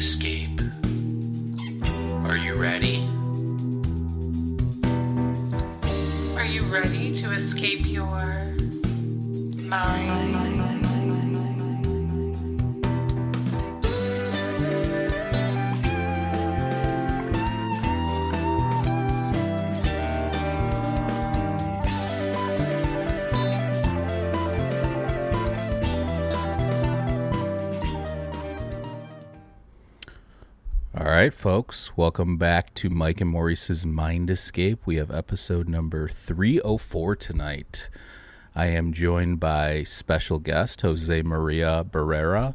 Escape. Folks, welcome back to Mike and Maurice's Mind Escape. We have episode number 304 tonight. I am joined by special guest Jose Maria Barrera,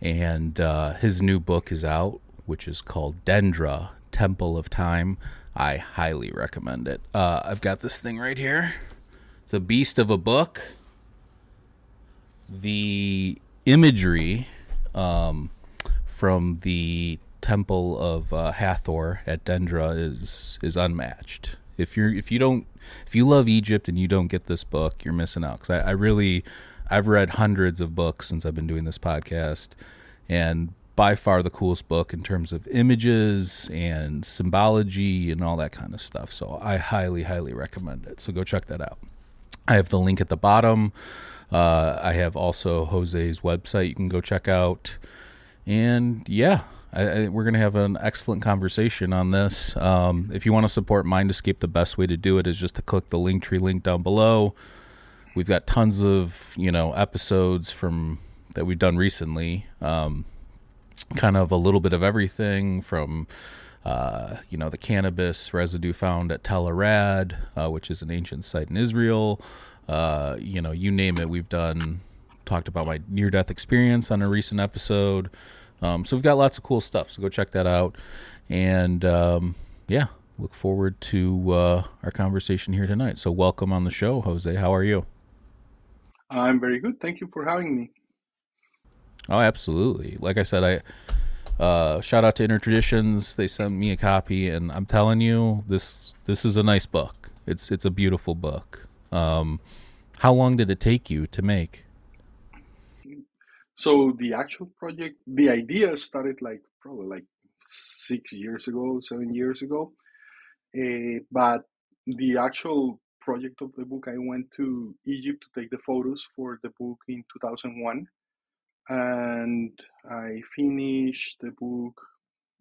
and uh, his new book is out, which is called Dendra Temple of Time. I highly recommend it. Uh, I've got this thing right here. It's a beast of a book. The imagery um, from the temple of uh, Hathor at Dendra is is unmatched. If you're if you don't if you love Egypt and you don't get this book, you're missing out. Because I, I really I've read hundreds of books since I've been doing this podcast, and by far the coolest book in terms of images and symbology and all that kind of stuff. So I highly highly recommend it. So go check that out. I have the link at the bottom. Uh, I have also Jose's website you can go check out. And yeah, I, I, we're going to have an excellent conversation on this. Um, if you want to support Mind Escape, the best way to do it is just to click the Linktree link down below. We've got tons of you know episodes from that we've done recently. Um, kind of a little bit of everything from uh, you know the cannabis residue found at Tel Arad, uh, which is an ancient site in Israel. Uh, you know, you name it, we've done. Talked about my near death experience on a recent episode. Um, so we've got lots of cool stuff. So go check that out. And um, yeah, look forward to uh, our conversation here tonight. So welcome on the show, Jose. How are you? I'm very good. Thank you for having me. Oh, absolutely. Like I said, I uh, shout out to Inner Traditions. They sent me a copy, and I'm telling you, this this is a nice book. It's it's a beautiful book. Um, how long did it take you to make? So the actual project, the idea started like probably like six years ago, seven years ago. Uh, but the actual project of the book, I went to Egypt to take the photos for the book in 2001. And I finished the book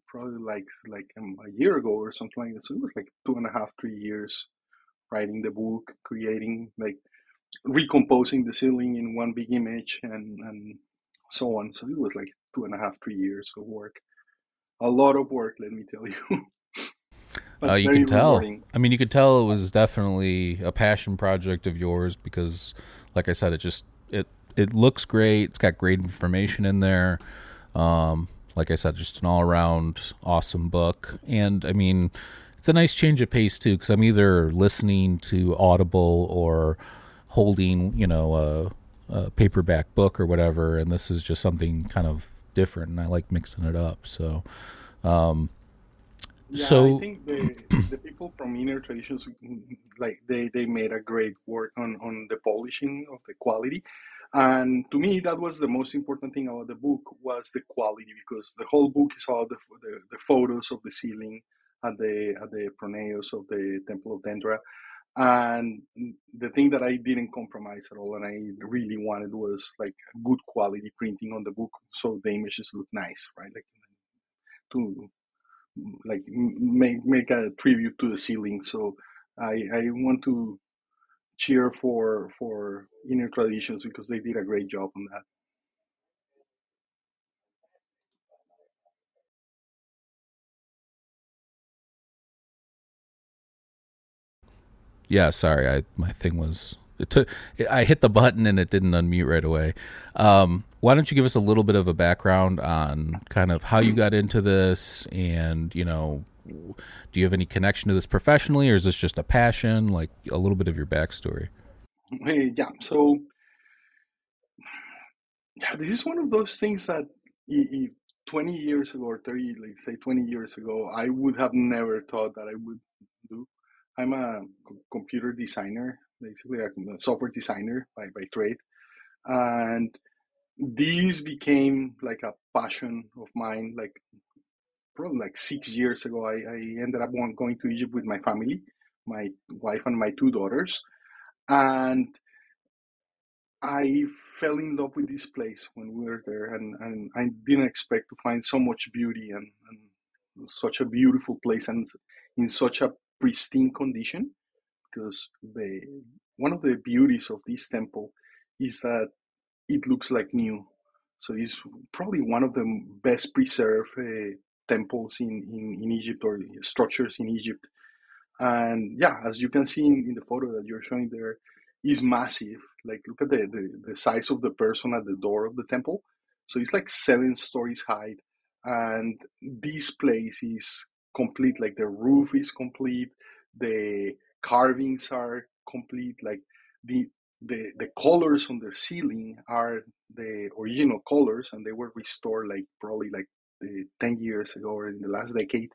probably like like um, a year ago or something like that. So it was like two and a half, three years writing the book, creating like recomposing the ceiling in one big image and and so on. So it was like two and a half, three years of work. A lot of work, let me tell you. uh, you can tell. Rewarding. I mean, you could tell it was definitely a passion project of yours because, like I said, it just it it looks great. It's got great information in there. Um, like I said, just an all around awesome book. And I mean, it's a nice change of pace too, because I'm either listening to Audible or holding, you know, a a paperback book or whatever, and this is just something kind of different, and I like mixing it up. So, um, yeah, so I think the, the people from Inner Traditions, like they, they made a great work on on the polishing of the quality, and to me that was the most important thing about the book was the quality because the whole book is all the the, the photos of the ceiling at the at the pronaos of the Temple of Dendra, and the thing that I didn't compromise at all and I really wanted was like good quality printing on the book so the images look nice, right? Like to like make make a tribute to the ceiling. So I I want to cheer for for inner traditions because they did a great job on that. Yeah, sorry, I my thing was it took I hit the button and it didn't unmute right away. Um, why don't you give us a little bit of a background on kind of how you got into this and you know do you have any connection to this professionally or is this just a passion like a little bit of your backstory yeah so yeah this is one of those things that 20 years ago or 30 like say 20 years ago i would have never thought that i would I'm a computer designer, basically a software designer by, by trade. And these became like a passion of mine. Like probably like six years ago, I, I ended up going to Egypt with my family, my wife and my two daughters, and I fell in love with this place when we were there, and, and I didn't expect to find so much beauty and, and such a beautiful place and in such a pristine condition. Because the one of the beauties of this temple is that it looks like new. So it's probably one of the best preserved uh, temples in, in, in Egypt or structures in Egypt. And yeah, as you can see in, in the photo that you're showing there, is massive. Like look at the, the, the size of the person at the door of the temple. So it's like seven stories high. And this place is complete. Like the roof is complete. The carvings are complete. Like the the the colors on the ceiling are the original colors and they were restored like probably like the 10 years ago or in the last decade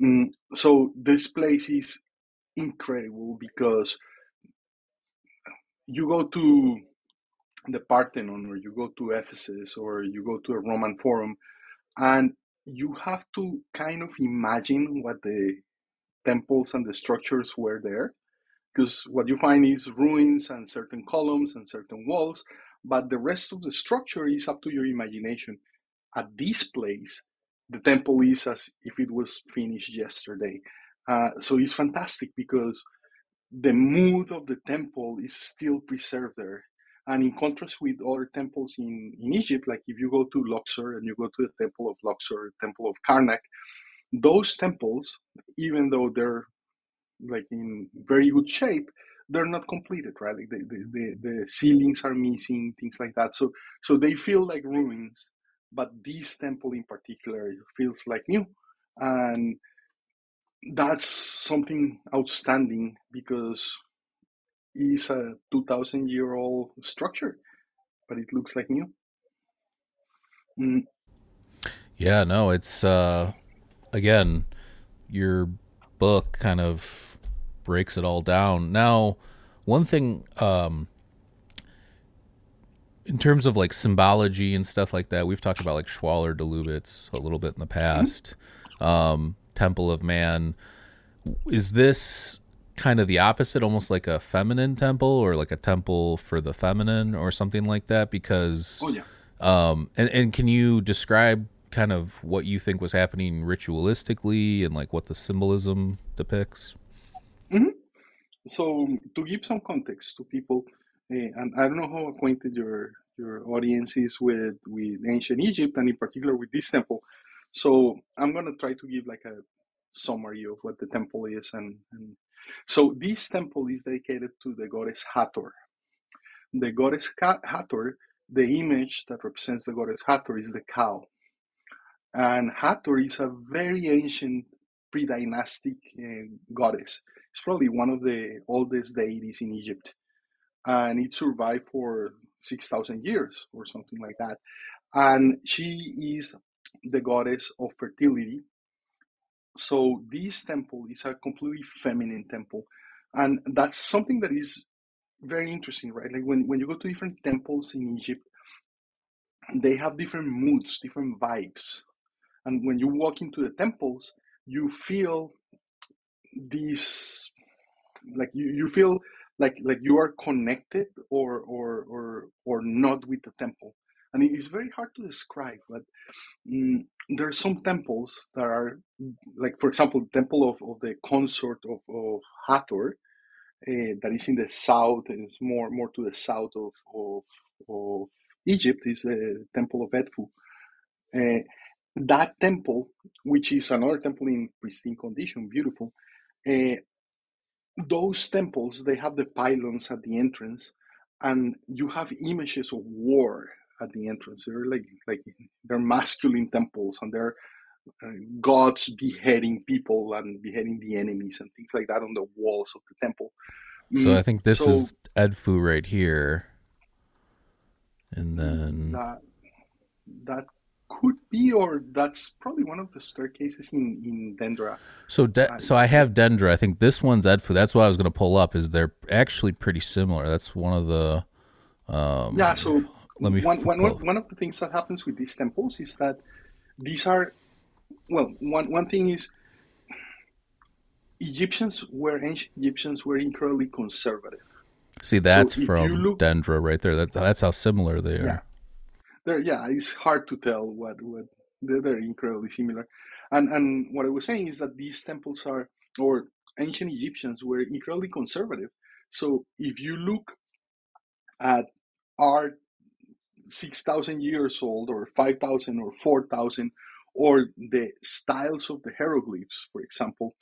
mm, so this place is incredible because you go to the Parthenon or you go to Ephesus or you go to a Roman Forum and you have to kind of imagine what the temples and the structures were there because what you find is ruins and certain columns and certain walls but the rest of the structure is up to your imagination at this place the temple is as if it was finished yesterday uh, so it's fantastic because the mood of the temple is still preserved there. And in contrast with other temples in, in Egypt, like if you go to Luxor and you go to the temple of Luxor, temple of Karnak, those temples, even though they're like in very good shape, they're not completed, right? Like the, the, the, the ceilings are missing, things like that. So so they feel like ruins, but this temple in particular feels like new. And that's something outstanding because it's a 2000 year old structure but it looks like new mm. yeah no it's uh again your book kind of breaks it all down now one thing um in terms of like symbology and stuff like that we've talked about like schwaller de lubicz a little bit in the past mm-hmm. um temple of man. Is this kind of the opposite, almost like a feminine temple or like a temple for the feminine or something like that? Because, oh, yeah. um, and, and can you describe kind of what you think was happening ritualistically and like what the symbolism depicts? Mm-hmm. So, to give some context to people, uh, and I don't know how acquainted your your audience is with with ancient Egypt and in particular with this temple, so I'm going to try to give like a summary of what the temple is. And, and so this temple is dedicated to the goddess Hathor. The goddess Hathor, the image that represents the goddess Hathor is the cow. And Hathor is a very ancient pre-dynastic uh, goddess. It's probably one of the oldest deities in Egypt. And it survived for 6,000 years or something like that. And she is the goddess of fertility. So this temple is a completely feminine temple. And that's something that is very interesting, right? Like when, when you go to different temples in Egypt, they have different moods, different vibes. And when you walk into the temples, you feel these like you, you feel like like you are connected or or or or not with the temple and it is very hard to describe but mm, there are some temples that are like for example the temple of, of the consort of, of hathor uh, that is in the south is more more to the south of of, of egypt is the temple of edfu. Uh, that temple which is another temple in pristine condition beautiful uh, those temples they have the pylons at the entrance and you have images of war at the entrance. They're like like they're masculine temples, and they're uh, gods beheading people and beheading the enemies and things like that on the walls of the temple. So mm, I think this so, is Edfu right here, and then that that could be, or that's probably one of the staircases in in Dendra. So de- so I have Dendra. I think this one's Edfu. That's what I was going to pull up. Is they're actually pretty similar. That's one of the. Um, yeah. So let me one, one, one, of the things that happens with these temples is that these are well one, one thing is egyptians were ancient egyptians were incredibly conservative see that's you from look- Dendra right there. That, that's how similar they are. Yeah. There, yeah, it's hard to tell what what they're, they're incredibly similar, and and what I was saying is that these temples are or ancient Egyptians were incredibly conservative. So if you look at art six thousand years old, or five thousand, or four thousand, or the styles of the hieroglyphs, for example,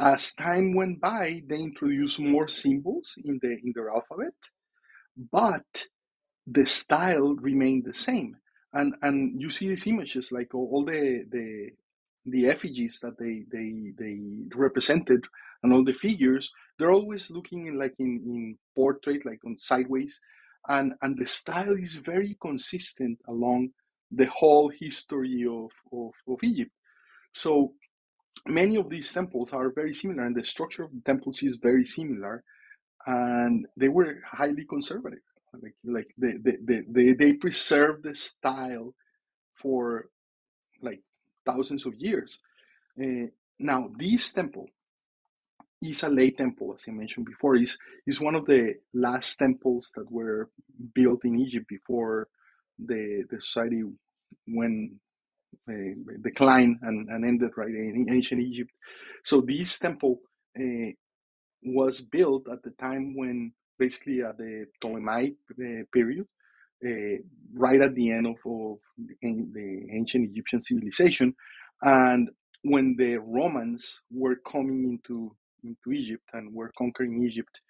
as time went by, they introduced more symbols in the in their alphabet, but the style remained the same. And and you see these images like all, all the the the effigies that they they they represented and all the figures, they're always looking in like in, in portrait, like on sideways, and and the style is very consistent along the whole history of, of, of Egypt. So many of these temples are very similar, and the structure of the temples is very similar, and they were highly conservative. Like like they they, they, they, preserved the style for like thousands of years. Uh, now this temple is a late temple, as I mentioned before. is is one of the last temples that were built in Egypt before the the society went uh, declined and, and ended right in ancient Egypt. So this temple uh, was built at the time when basically at the Ptolemaic uh, period, right at the end of, of the, the ancient Egyptian civilization, and when the Romans were coming into into Egypt and were conquering Egypt,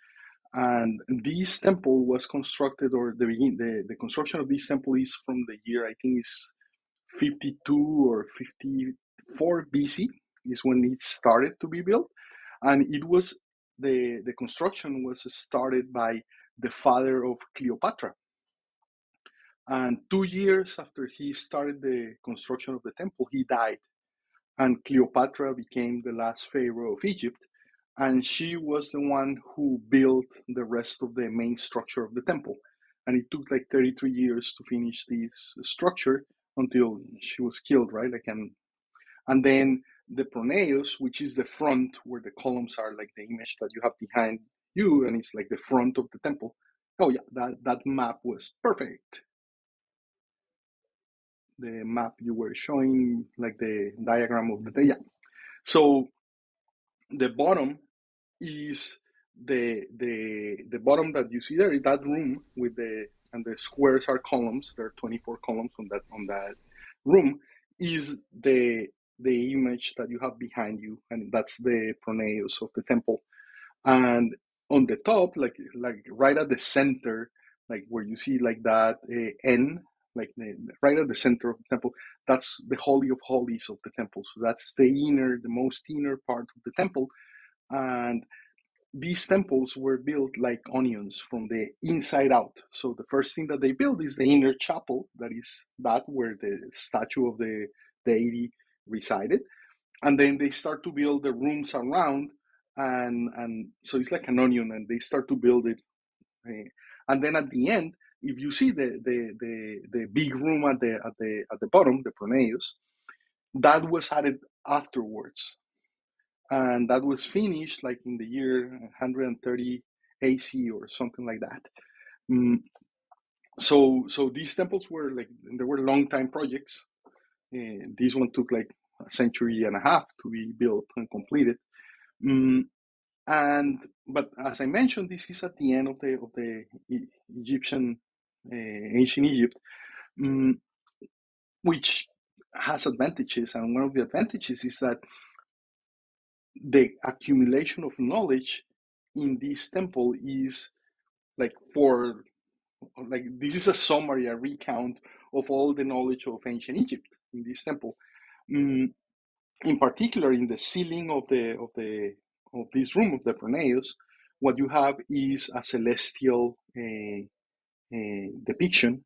and this temple was constructed, or the the, the construction of this temple is from the year I think is 52 or 54 BC is when it started to be built, and it was the the construction was started by the father of Cleopatra. And two years after he started the construction of the temple, he died, and Cleopatra became the last pharaoh of Egypt, and she was the one who built the rest of the main structure of the temple. And it took like 33 years to finish this structure until she was killed, right? Like and and then the pronaos, which is the front where the columns are, like the image that you have behind you, and it's like the front of the temple. Oh yeah, that that map was perfect. The map you were showing, like the diagram of the yeah. So the bottom is the the the bottom that you see there that room with the and the squares are columns. There are 24 columns on that on that room. Is the the image that you have behind you, and that's the pronaos of the temple. And on the top, like like right at the center, like where you see like that uh, N, like the, right at the center of the temple, that's the holy of holies of the temple. So that's the inner, the most inner part of the temple, and these temples were built like onions from the inside out. So the first thing that they build is the inner chapel, that is that where the statue of the deity resided, and then they start to build the rooms around, and and so it's like an onion, and they start to build it, uh, and then at the end, if you see the the the, the big room at the at the at the bottom, the pronaos, that was added afterwards and that was finished like in the year 130 AC or something like that. Mm, so so these temples were like they were long time projects. Uh, this one took like a century and a half to be built and completed. Mm, and but as I mentioned, this is at the end of the of the Egyptian uh, ancient Egypt, mm, which has advantages, and one of the advantages is that the accumulation of knowledge in this temple is like for like this is a summary a recount of all the knowledge of ancient egypt in this temple. Mm, in particular in the ceiling of the of the of this room of the pronaos what you have is a celestial uh, uh, depiction.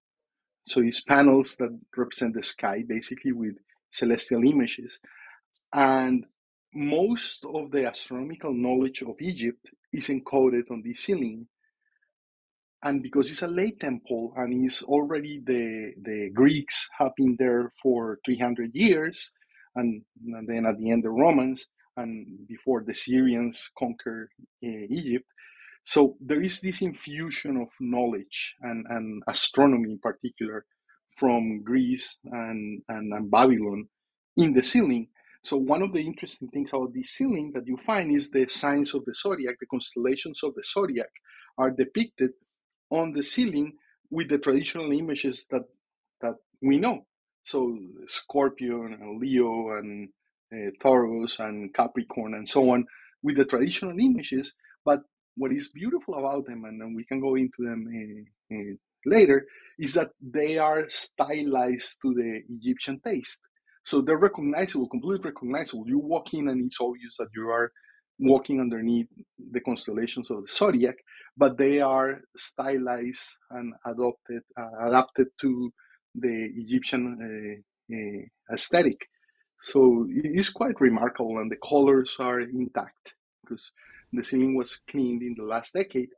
So it's panels that represent the sky basically with celestial images. And most of the astronomical knowledge of Egypt is encoded on this ceiling. and because it's a late temple and it's already the the Greeks have been there for 300 years, and, and then at the end the Romans, and before the Syrians conquered uh, Egypt. So there is this infusion of knowledge and, and astronomy in particular from Greece and, and, and Babylon in the ceiling. So one of the interesting things about this ceiling that you find is the signs of the zodiac, the constellations of the zodiac are depicted on the ceiling with the traditional images that that we know. So Scorpion and Leo and uh, Taurus and Capricorn and so on with the traditional images. But what is beautiful about them, and, and we can go into them uh, uh, later, is that they are stylized to the Egyptian taste. So they're recognizable, completely recognizable. You walk in and it's obvious that you are walking underneath the constellations of the zodiac, but they are stylized and adopted, uh, adapted to the Egyptian uh, uh, aesthetic. So it's quite remarkable, and the colors are intact because the ceiling was cleaned in the last decade.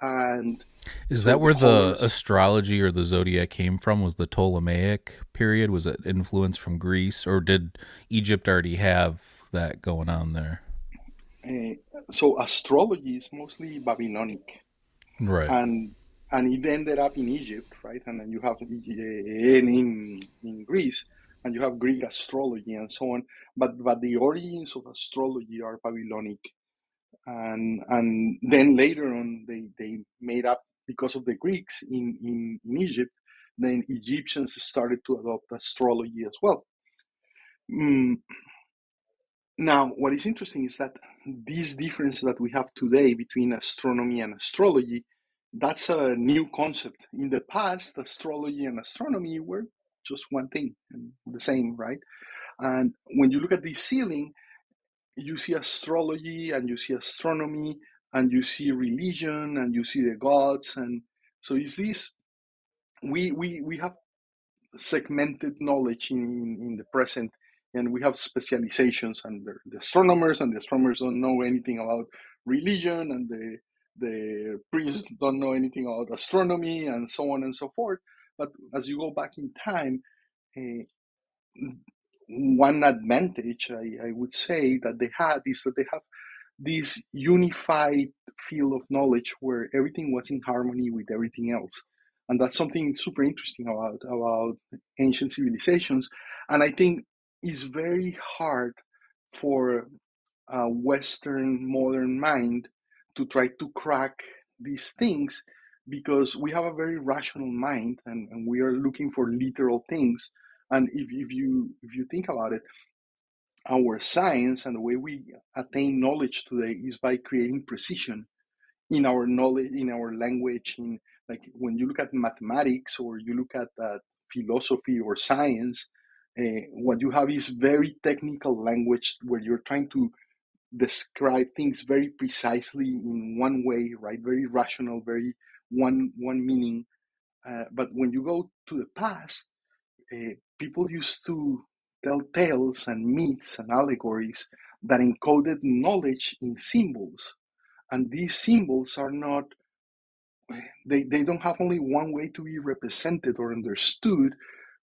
And is that where the, astrology or the zodiac came from? Was the Ptolemaic period? Was it influenced from Greece, or did Egypt already have that going on there? Uh, so astrology is mostly Babylonic, right? And and it ended up in Egypt, right? And then you have in in Greece, and you have Greek astrology and so on. But but the origins of astrology are Babylonic, and and then later on they they made up because of the Greeks in in, in Egypt. Then Egyptians started to adopt astrology as well. Mm. Now, what is interesting is that this difference that we have today between astronomy and astrology, that's a new concept. In the past, astrology and astronomy were just one thing and the same, right? And when you look at this ceiling, you see astrology and you see astronomy and you see religion and you see the gods and so is this we we we have segmented knowledge in, in, in the present and we have specializations and the, the astronomers and the astronomers don't know anything about religion and the the priests don't know anything about astronomy and so on and so forth. But as you go back in time, uh, one advantage I, I, would say that they had is that they have this unified field of knowledge where everything was in harmony with everything else. And that's something super interesting about, about ancient civilizations. And I think it's very hard for a Western modern mind to try to crack these things because we have a very rational mind and, and we are looking for literal things and if, if you if you think about it our science and the way we attain knowledge today is by creating precision in our knowledge in our language in like when you look at mathematics or you look at uh, philosophy or science uh, what you have is very technical language where you're trying to describe things very precisely in one way right very rational very one one meaning. Uh, but when you go to the past, uh, people used to tell tales and myths and allegories that encoded knowledge in symbols, and these symbols are not. They, they don't have only one way to be represented or understood,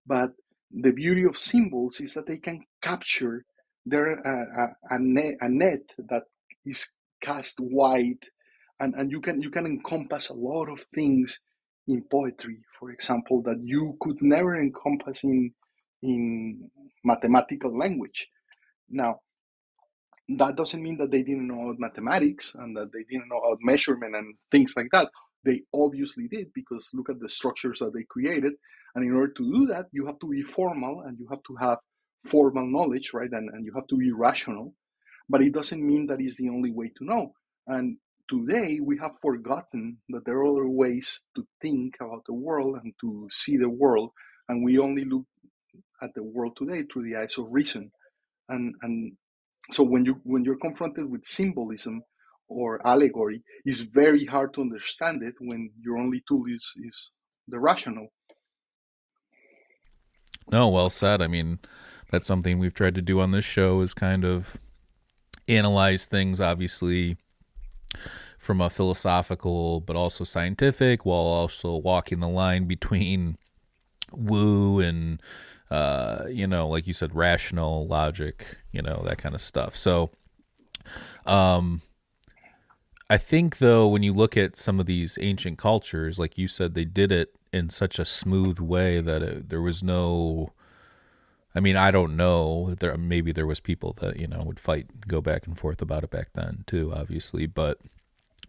but the beauty of symbols is that they can capture their a, a, net, a net that is cast wide and and you can you can encompass a lot of things in poetry for example that you could never encompass in in mathematical language. Now that doesn't mean that they didn't know about mathematics and that they didn't know about measurement and things like that. They obviously did because look at the structures that they created. And in order to do that you have to be formal and you have to have formal knowledge right? And, and you have to be rational. But it doesn't mean that is the only way to know. And today we have forgotten that there are other ways to think about the world and to see the world and we only look at the world today through the eyes of reason. And and so when you when you're confronted with symbolism or allegory it's very hard to understand it when your only tool is is the rational. No well said. I mean that's something we've tried to do on this show is kind of analyze things obviously from a philosophical but also scientific, while also walking the line between woo and uh, you know, like you said, rational logic, you know, that kind of stuff. So, um, I think though, when you look at some of these ancient cultures, like you said, they did it in such a smooth way that it, there was no. I mean, I don't know. There maybe there was people that you know would fight, go back and forth about it back then too, obviously. But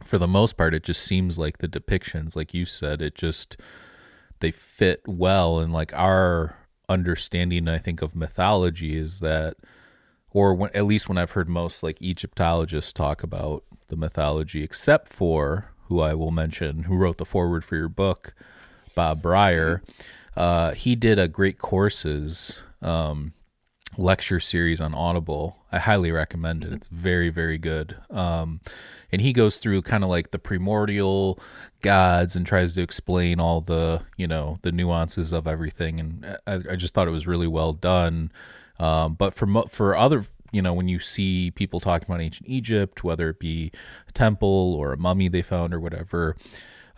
for the most part, it just seems like the depictions, like you said, it just they fit well. And like our understanding, I think, of mythology is that, or when, at least when I've heard most like Egyptologists talk about the mythology, except for who I will mention, who wrote the foreword for your book, Bob Brier. Uh, he did a great courses um, lecture series on Audible. I highly recommend it. It's very, very good. Um, and he goes through kind of like the primordial gods and tries to explain all the, you know, the nuances of everything. And I, I just thought it was really well done. Um, but for for other you know, when you see people talking about ancient Egypt, whether it be a temple or a mummy they found or whatever,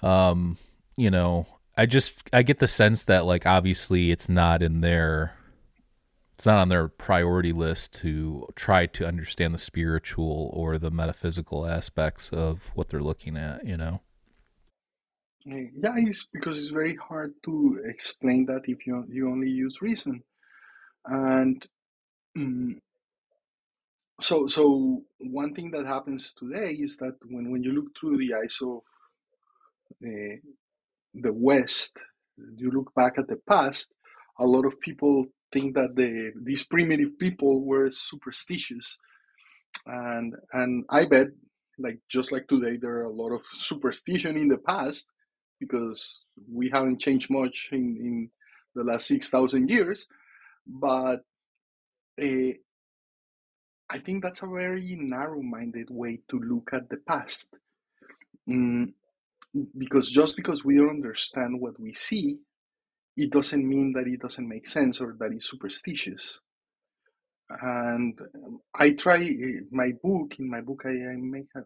um, you know, I just I get the sense that like obviously it's not in their it's not on their priority list to try to understand the spiritual or the metaphysical aspects of what they're looking at, you know. Yeah, it's because it's very hard to explain that if you you only use reason, and um, so so one thing that happens today is that when, when you look through the eyes of uh, the west you look back at the past a lot of people think that the these primitive people were superstitious and and i bet like just like today there are a lot of superstition in the past because we haven't changed much in in the last 6000 years but uh, I think that's a very narrow-minded way to look at the past. Mm, because just because we don't understand what we see, it doesn't mean that it doesn't make sense or that it's superstitious. And um, I try eh, my book, in my book, I, I make a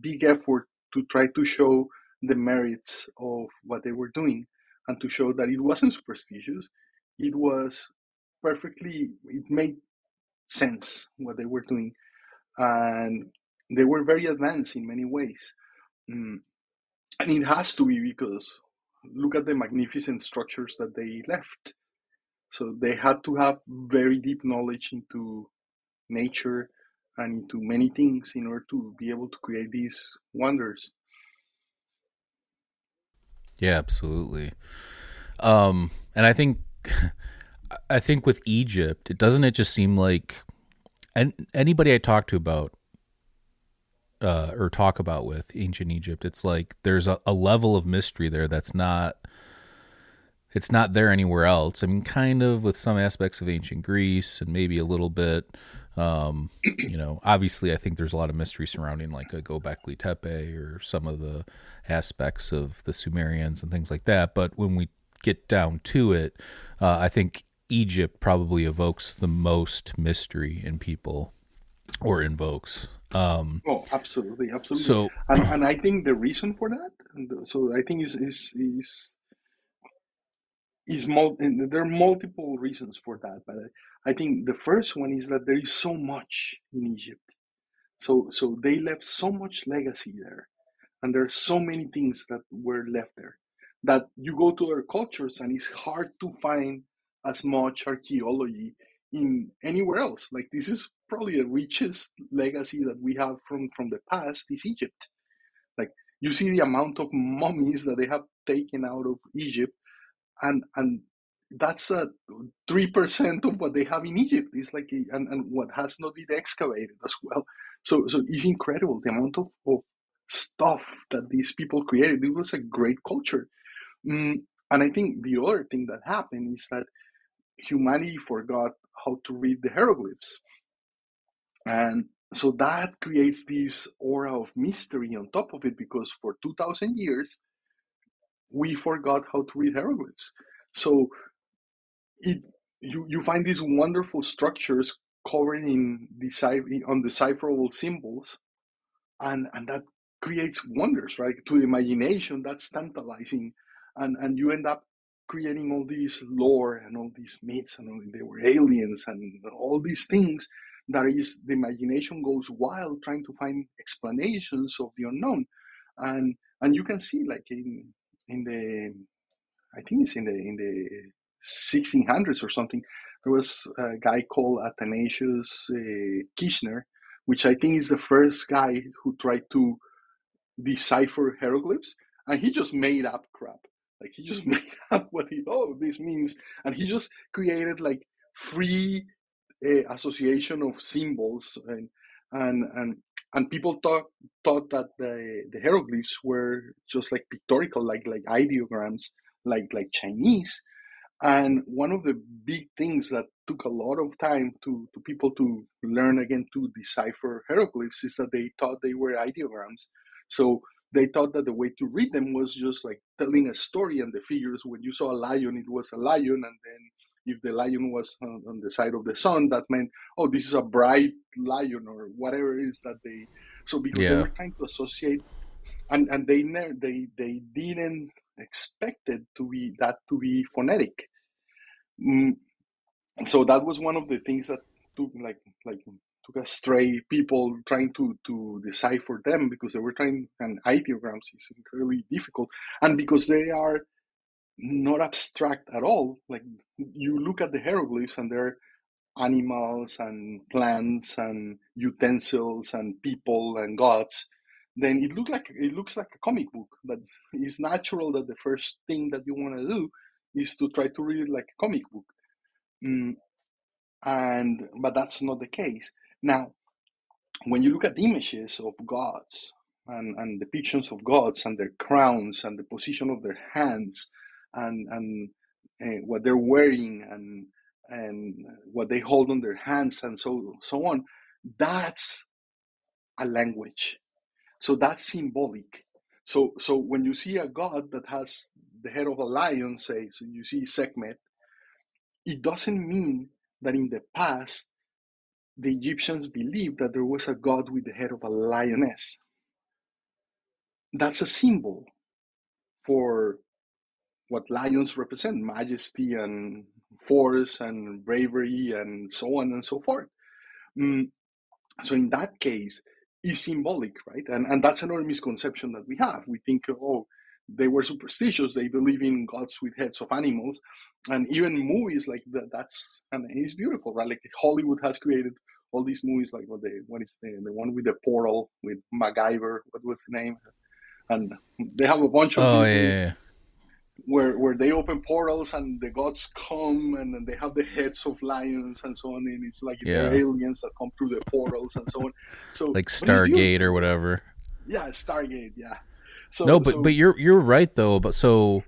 big effort to try to show the merits of what they were doing and to show that it wasn't superstitious. It was perfectly, it made sense what they were doing, and they were very advanced in many ways. Mm. And it has to be because look at the magnificent structures that they left. So they had to have very deep knowledge into nature and into many things in order to be able to create these wonders. Yeah, absolutely. Um, and I think I think with Egypt, it doesn't it just seem like and anybody I talk to about uh, or talk about with ancient Egypt, it's like there's a, a level of mystery there that's not it's not there anywhere else. I mean, kind of with some aspects of ancient Greece and maybe a little bit. Um, you know, obviously, I think there's a lot of mystery surrounding like a Gobekli Tepe or some of the aspects of the Sumerians and things like that. But when we get down to it, uh, I think Egypt probably evokes the most mystery in people or invokes. Um, oh, absolutely, absolutely. So, and, and I think the reason for that, so I think is is is is mul- there are multiple reasons for that, but I think the first one is that there is so much in Egypt, so so they left so much legacy there, and there are so many things that were left there that you go to other cultures and it's hard to find as much archaeology in anywhere else. Like this is probably the richest legacy that we have from from the past is Egypt. Like you see the amount of mummies that they have taken out of Egypt, and and that's a three percent of what they have in Egypt. It's like a, and and what has not been excavated as well. So so it's incredible the amount of, of stuff that these people created. It was a great culture. Mm, and I think the other thing that happened is that humanity forgot how to read the hieroglyphs. And so that creates this aura of mystery on top of it because for 2000 years we forgot how to read hieroglyphs. So it you, you find these wonderful structures covered in decipher, undecipherable symbols and and that creates wonders, right? To the imagination, that's tantalizing, and and you end up creating all these lore and all these myths and all, they were aliens and all these things that is the imagination goes wild trying to find explanations of the unknown. And and you can see like in in the i think it's in the in the 1600s or something there was a guy called athanasius uh, kircher which i think is the first guy who tried to decipher hieroglyphs and he just made up crap. Like he just made up what he oh this means. And he just created like free uh, association of symbols and and and and people thought thought that the the hieroglyphs were just like pictorial like like ideograms like like chinese. And one of the big things that took a lot of time to, to people to learn again to decipher hieroglyphs is that they thought they were ideograms. So they thought that the way to read them was just like telling a story and the figures. When you saw a lion it was a lion and then if the lion was on, on the side of the sun that meant oh this is a bright lion or whatever it is that they so because they were trying to associate and and they ne- they they didn't expect it to be that to be phonetic. Mm, so that was one of the things that took like like took astray people trying to to decipher them because they were trying and ideograms is incredibly difficult. And because they are not abstract at all. Like you look at the hieroglyphs and they're animals and plants and utensils and people and gods then it looks like it looks like a comic book but it's natural that the first thing that you want to do is to try to read it like a comic book. Mm, and but that's not the case. Now when you look at images of gods and, and depictions of gods and their crowns and the position of their hands and and uh, what they're wearing and and what they hold on their hands and so so on that's a language so that's symbolic so so when you see a god that has the head of a lion say so you see Sekhmet it doesn't mean that in the past the Egyptians believed that there was a god with the head of a lioness. That's a symbol for what lions represent majesty and force and bravery and so on and so forth. Mm, so, in that case, is symbolic, right? And, and that's another misconception that we have. We think, oh, they were superstitious, they believe in gods with heads of animals. And even movies like that, that's, and it's beautiful, right? Like Hollywood has created all these movies like what the what is the the one with the portal with MacGyver what was the name and they have a bunch of Oh movies yeah, yeah. Where where they open portals and the gods come and then they have the heads of lions and so on and it's like Yeah. aliens that come through the portals and so on so like. Stargate or whatever. yeah Stargate yeah so no, but so, but you're you're right though. But so,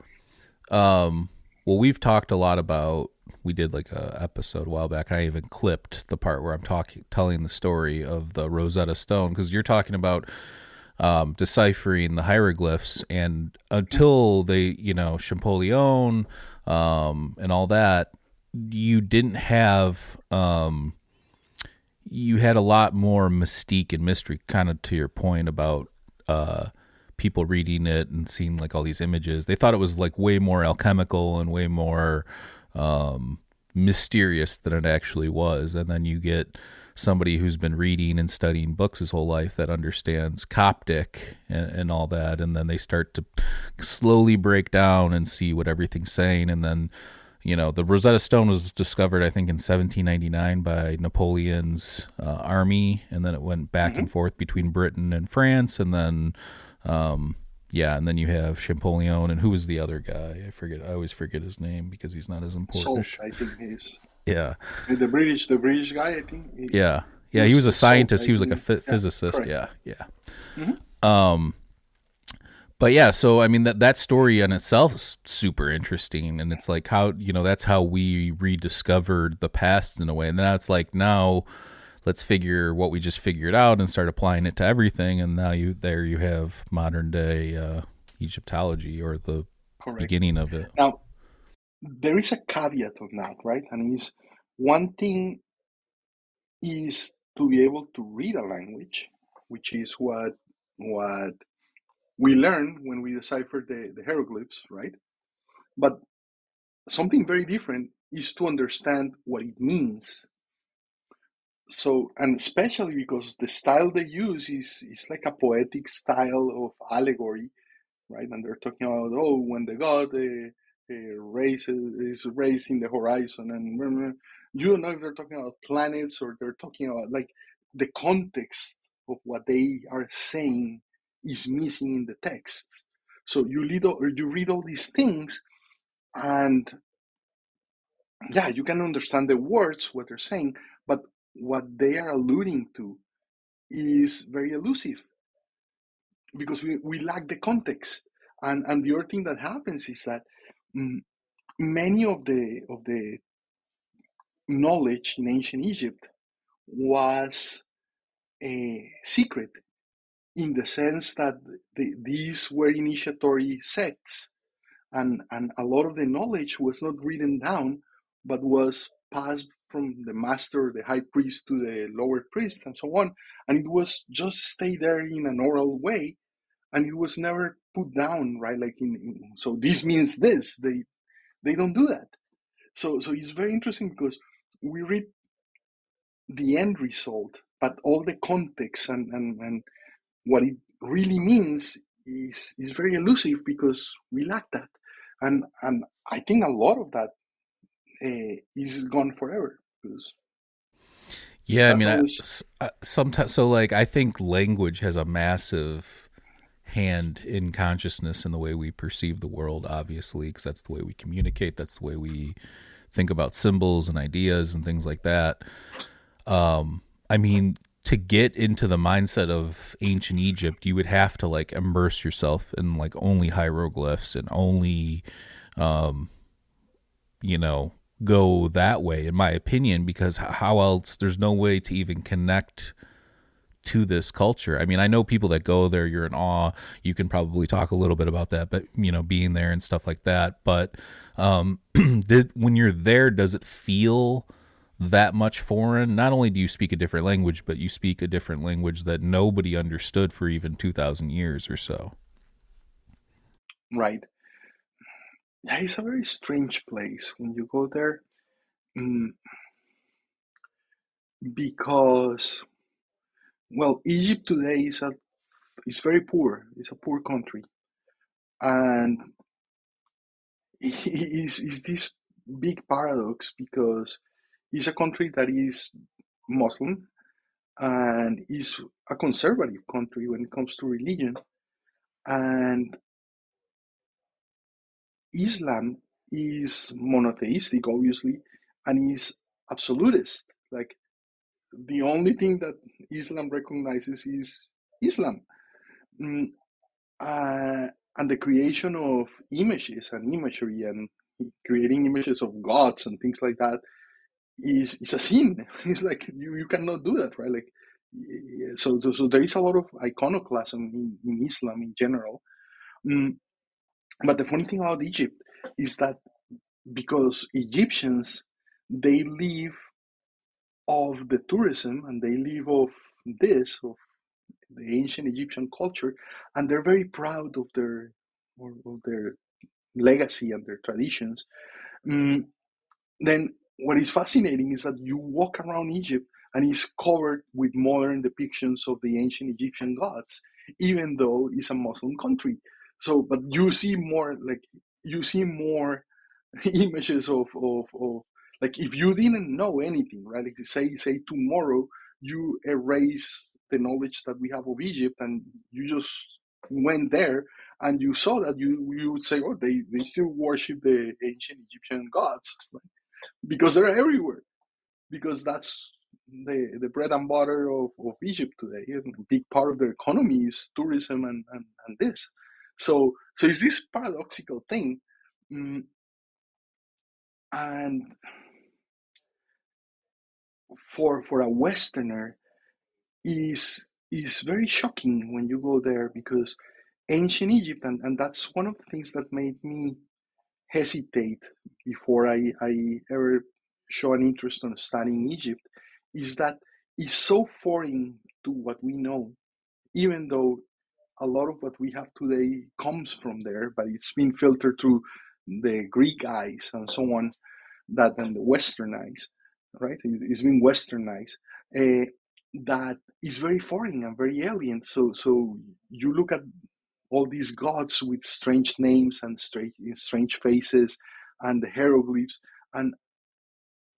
um, well, we've talked a lot about. We did like a episode a while back. I even clipped the part where I'm talking, telling the story of the Rosetta Stone because you're talking about um, deciphering the hieroglyphs, and until they, you know, Champollion, um, and all that, you didn't have. Um, you had a lot more mystique and mystery, kind of to your point about uh, people reading it and seeing like all these images. They thought it was like way more alchemical and way more um, mysterious than it actually was. And then you get somebody who's been reading and studying books his whole life that understands Coptic and, and all that, and then they start to slowly break down and see what everything's saying, and then you know the Rosetta Stone was discovered I think in 1799 by Napoleon's uh, army, and then it went back and forth between Britain and France, and then um, yeah, and then you have Champollion, and who was the other guy? I forget. I always forget his name because he's not as important. Salt I think is Yeah, the British the British guy I think he- yeah, yeah. He was a scientist. I He was like a. Yeah, physicist. correct. Yeah, yeah. Um, but yeah, so I mean that that story in itself is super interesting, and it's like how you know that's how we rediscovered the past in a way, and now it's like now let's figure what we just figured out and start applying it to everything, and now you there you have modern day uh, Egyptology or the correct beginning of it. Now, there is a caveat on that, right? And is one thing is to be able to read a language, which is what what we learn when we decipher the, the hieroglyphs, right? But something very different is to understand what it means. So, and especially because the style they use is, is like a poetic style of allegory, right? And they're talking about, oh, when the god uh, uh, raises, is raising the horizon, and you don't know if they're talking about planets or they're talking about like the context of what they are saying is missing in the text. So you read all, you read all these things, and yeah, you can understand the words what they're saying, but what they are alluding to is very elusive because we, we lack the context. And and the other thing that happens is that Mm, many of the of the knowledge in ancient Egypt was a secret in the sense that the, these were initiatory sects. And, and a lot of the knowledge was not written down but was passed from the master the high priest to the lower priest and so on. And it was just stay there in an oral way and it was never put down right like in, in so this means this they they don't do that so so it's very interesting because we read the end result but all the context and, and, and what it really means is is very elusive because we lack that, and and I think a lot of that uh, is gone forever because. Yeah, I mean. I, sometimes so like I think language has a massive hand in consciousness and the way we perceive the world. Obviously, because that's the way we communicate. That's the way we think about symbols and ideas and things like that. Um, I mean, to get into the mindset of ancient Egypt, you would have to like immerse yourself in like only hieroglyphs and only, um, you know, go that way, in my opinion, because how else? There's no way to even connect to this culture. I mean, I know people that go there, you're in awe. You can probably talk a little bit about that, but you know, being there and stuff like that. But um, did, when you're there, does it feel that much foreign, not only do you speak a different language, but you speak a different language that nobody understood for even 2,000 years or so. Right. Yeah, it's a very strange place when you go there. Mm, because, well, Egypt today is a is very poor. It's a poor country, and is is this big paradox because it's a country that is Muslim and is a conservative country when it comes to religion. And Islam is monotheistic, obviously, and is absolutist. Like the only thing that Islam recognizes is Islam. Mm, uh, and the creation of images and imagery and creating images of gods and things like that is is a sin. It's like you, you cannot do that, right? Like so, so, so there is a lot of iconoclasm in, in Islam in general. Mm, but the funny thing about Egypt is that because Egyptians they live of the tourism and they live of this of the ancient Egyptian culture, and they're very proud of their of their legacy and their traditions. Mm, then what is fascinating is that you walk around Egypt and it's covered with modern depictions of the ancient Egyptian gods, even though it's a Muslim country. So, but you see more like you see more images of, of, of like if you didn't know anything, right? Like say say tomorrow you erase the knowledge that we have of Egypt and you just went there and you saw that you you would say, oh, they, they still worship the ancient Egyptian gods, right? because they're everywhere. Because that's the, the bread and butter of, of Egypt today. And a big part of their economy is tourism and, and, and this. So so it's this paradoxical thing. Mm, and for for a Westerner is is very shocking when you go there because ancient Egypt and, and that's one of the things that made me hesitate before I, I ever show an interest in studying Egypt is that it's so foreign to what we know, even though a lot of what we have today comes from there, but it's been filtered through the Greek eyes and so on, that and the Western eyes, right? It's been westernized. Uh, that is very foreign and very alien. So, so you look at all these gods with strange names and strange, strange faces and the hieroglyphs, and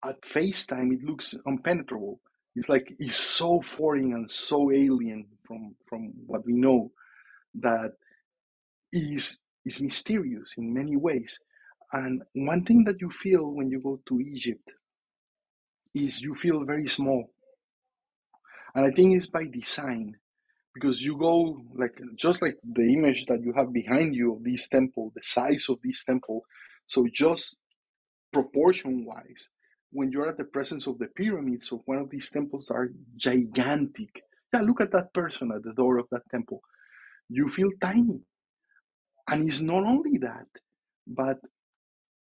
at face time it looks impenetrable. It's like it's so foreign and so alien from from what we know that is is mysterious in many ways. And one thing that you feel when you go to Egypt is you feel very small. And I think it's by design because you go like just like the image that you have behind you of this temple, the size of this temple. So just proportion wise, when you're at the presence of the pyramids of one of these temples are gigantic. Yeah, look at that person at the door of that temple. You feel tiny. And it's not only that, but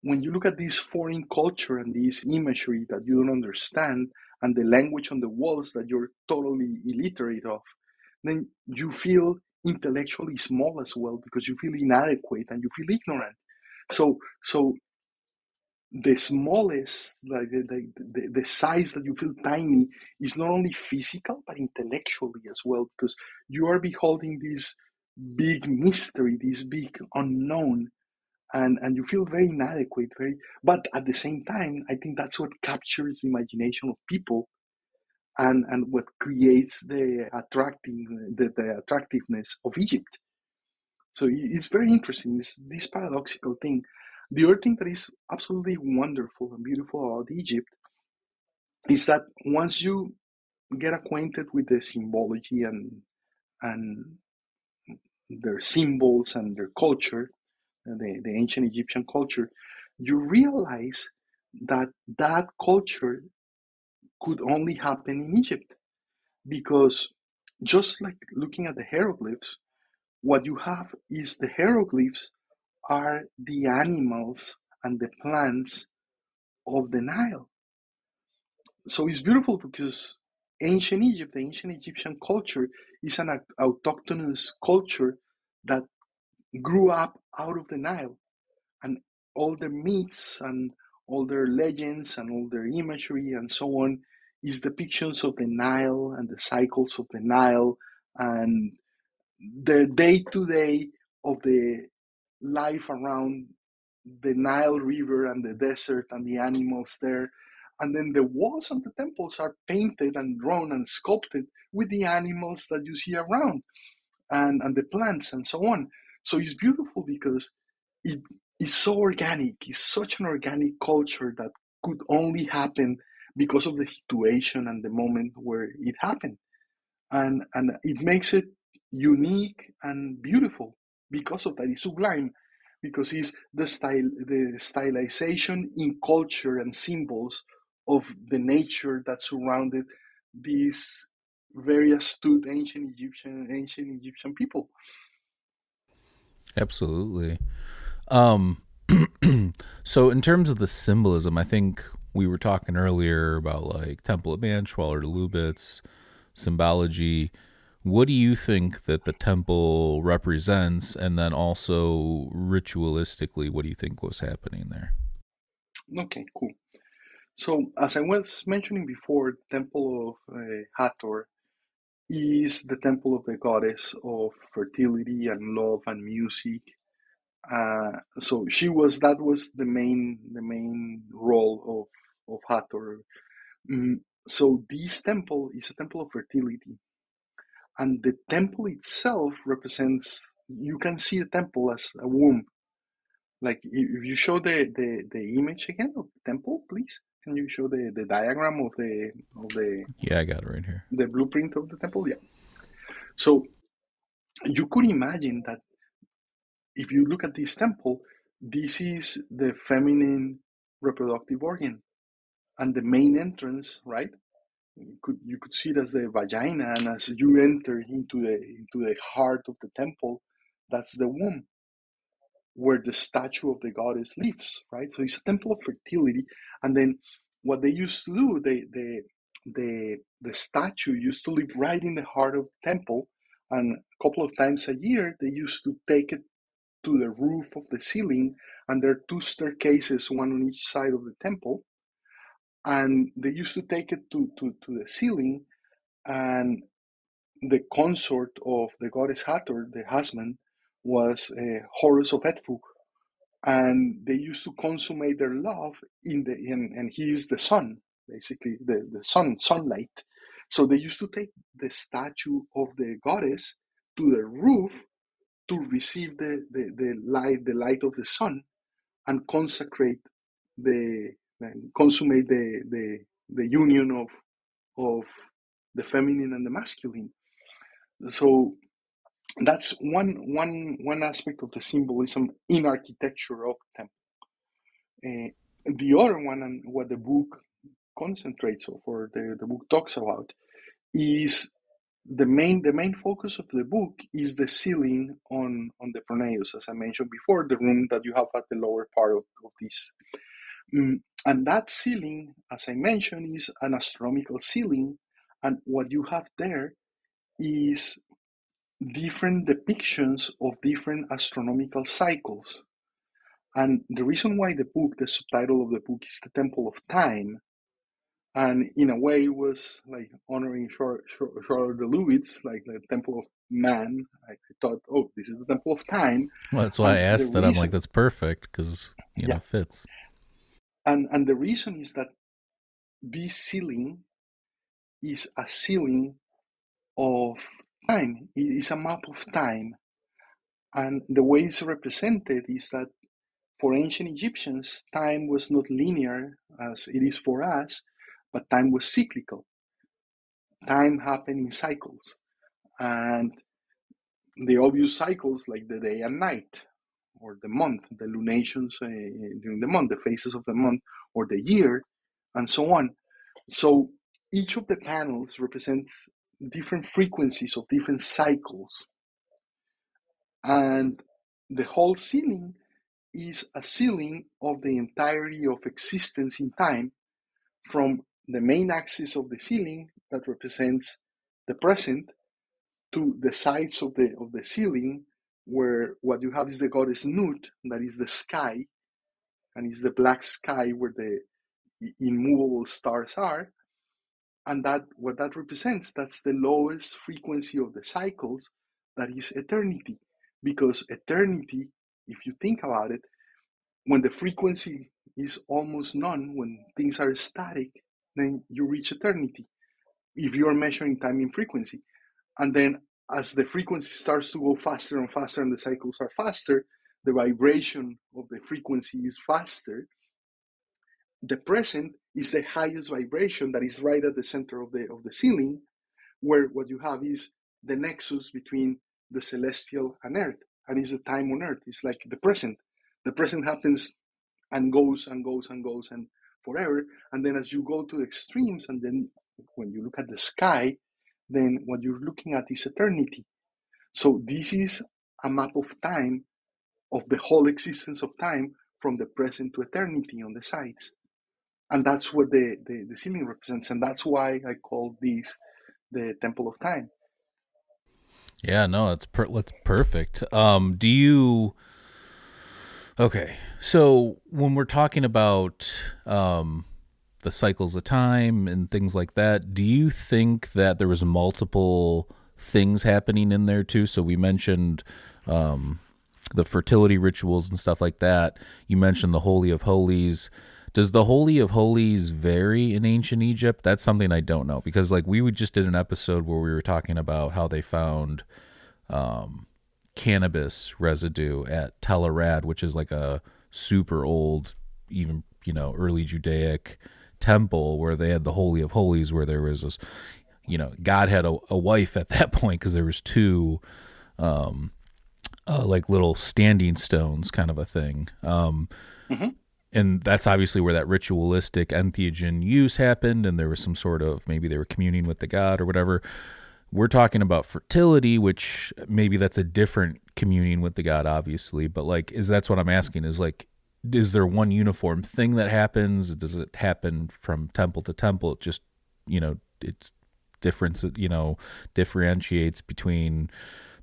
when you look at this foreign culture and this imagery that you don't understand, and the language on the walls that you're totally illiterate of, then you feel intellectually small as well because you feel inadequate and you feel ignorant. So, so the smallest, like the, the, the, the size that you feel tiny, is not only physical but intellectually as well because you are beholding this big mystery, this big unknown, and and you feel very inadequate, very. But at the same time, I think that's what captures the imagination of people, and and what creates the attracting the, the attractiveness of Egypt. So it's very interesting. This this paradoxical thing. The other thing that is absolutely wonderful and beautiful about Egypt is that once you get acquainted with the symbology and and their symbols and their culture, Uh, the, the ancient Egyptian culture, you realize that that culture could only happen in Egypt because just like looking at the hieroglyphs, what you have is the hieroglyphs are the animals and the plants of the Nile. So it's beautiful because ancient Egypt, the ancient Egyptian culture, is an autochthonous culture that grew up out of the Nile. And all the myths and all their legends and all their imagery and so on is depictions of the Nile and the cycles of the Nile and the day to day of the life around the Nile River and the desert and the animals there. And then the walls of the temples are painted and drawn and sculpted with the animals that you see around and, and the plants and so on. So it's beautiful because it is so organic. It's such an organic culture that could only happen because of the situation and the moment where it happened. And, and it makes it unique and beautiful because of that. It's sublime because it's the style, the stylization in culture and symbols of the nature that surrounded these very astute ancient Egyptian ancient Egyptian people. Absolutely. Um, so in terms of the symbolism, I think we were talking earlier about like Temple of Man Schwaller de Lubicz symbology. What do you think that the temple represents, and then also ritualistically, what do you think was happening there? Okay, cool. So, as I was mentioning before, Temple of uh, Hathor is the temple of the goddess of fertility and love and music. Uh, so she was that was the main the main role of of Hathor. Mm, so this temple is a temple of fertility, and the temple itself represents. You can see the temple as a womb. Like if you show the the, the image again of the temple, please. Can you show the, the diagram of the of the Yeah, I got it right here. the blueprint of the temple? Yeah. So you could imagine that if you look at this temple, this is the feminine reproductive organ, and the main entrance, right? You could you could see it as the vagina, and as you enter into the into the heart of the temple, that's the womb where the statue of the goddess lives, right? So it's a temple of fertility. And then what they used to do, they, they, the, the statue used to live right in the heart of the temple, And a couple of times a year, they used to take it to the roof of the ceiling, and there are two staircases, one on each side of the temple. And they used to take it to, to, to the ceiling, and the consort of the goddess Hathor, the husband, was uh, Horus of Edfu, and they used to consummate their love in the in, and he is the sun, basically the the sun sunlight. So they used to take the statue of the goddess to the roof to receive the, the, the light the light of the sun and consecrate the and consummate the, the the union of of the feminine and the masculine. So that's one one one aspect of the symbolism in architecture of temple. Uh, the other one, and what the book concentrates of, or the, the book talks about, is the main the main focus of the book is the ceiling on on the pronaos, as I mentioned before, the room that you have at the lower part of, of this. Mm, and that ceiling, as I mentioned, is an astronomical ceiling, and what you have there is different depictions of different astronomical cycles. And the reason why the book, the subtitle of the book is The Temple of Time, and in a way it was like honoring Schwaller de Lubicz, like the Temple of Man. I thought, oh, this is the Temple of Time. Well, that's why and I asked that. Reason, I'm like, that's perfect because you know fits. And and the reason is that this ceiling is a ceiling of time. Is a map of time. And the way it's represented is that for ancient Egyptians, time was not linear as it is for us, but time was cyclical. Time happened in cycles. And the obvious cycles like the day and night, or the month, the lunations uh, during the month, the phases of the month, or the year, and so on. So each of the panels represents different frequencies of different cycles. And the whole ceiling is a ceiling of the entirety of existence in time from the main axis of the ceiling that represents the present to the sides of the of the ceiling where what you have is the goddess Nut, that is the sky, and is the black sky where the immovable stars are, and that what that represents that's the lowest frequency of the cycles that is eternity. Because eternity if you think about it when the frequency is almost none when things are static then you reach eternity if you are measuring time in frequency. And then as the frequency starts to go faster and faster and the cycles are faster the vibration of the frequency is faster the present is the highest vibration that is right at the center of the of the ceiling, where what you have is the nexus between the celestial and earth, and is the time on earth. It's like the present. The present happens and goes and goes and goes and forever. And then as you go to extremes, and then when you look at the sky, then what you're looking at is eternity. So this is a map of time, of the whole existence of time, from the present to eternity on the sides and that's what the, the, the ceiling represents and that's why i call this the temple of time. Yeah no it's per- that's perfect. Um do you okay so when we're talking about um the cycles of time and things like that do you think that there was multiple things happening in there too? So we mentioned um the fertility rituals and stuff like that. You mentioned the holy of holies does the Holy of Holies vary in ancient Egypt? That's something I don't know because like we just did an episode where we were talking about how they found um, cannabis residue at Tel which is like a super old, even you know, early Judaic temple where they had the Holy of Holies, where there was this, you know, God had a, a wife at that point because there was two, um, uh, like little standing stones, kind of a thing. Um, mm-hmm and that's obviously where that ritualistic entheogen use happened and there was some sort of maybe they were communing with the god or whatever. We're talking about fertility which maybe that's a different communing with the god obviously but like is that's what i'm asking is like is there one uniform thing that happens? Does it happen from temple to temple? It just you know it's difference, you know, differentiates between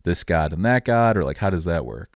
this god and that god, or like how does that work?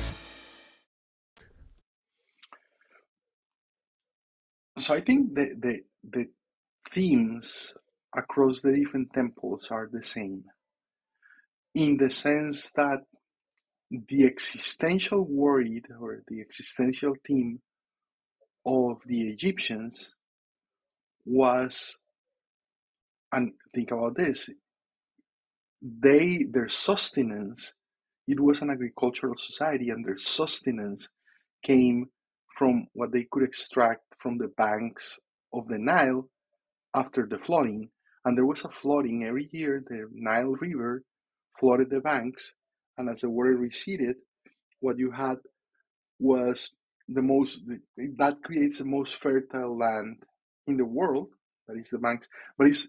So I think the, the the themes across the different temples are the same in the sense that the existential worry or the existential theme of the Egyptians was and think about this they their sustenance it was an agricultural society and their sustenance came from what they could extract from the banks of the Nile after the flooding. And there was a flooding every year. The Nile River flooded the banks, and as the water receded, what you had was the most that creates the most fertile land in the world. That is the banks, but it's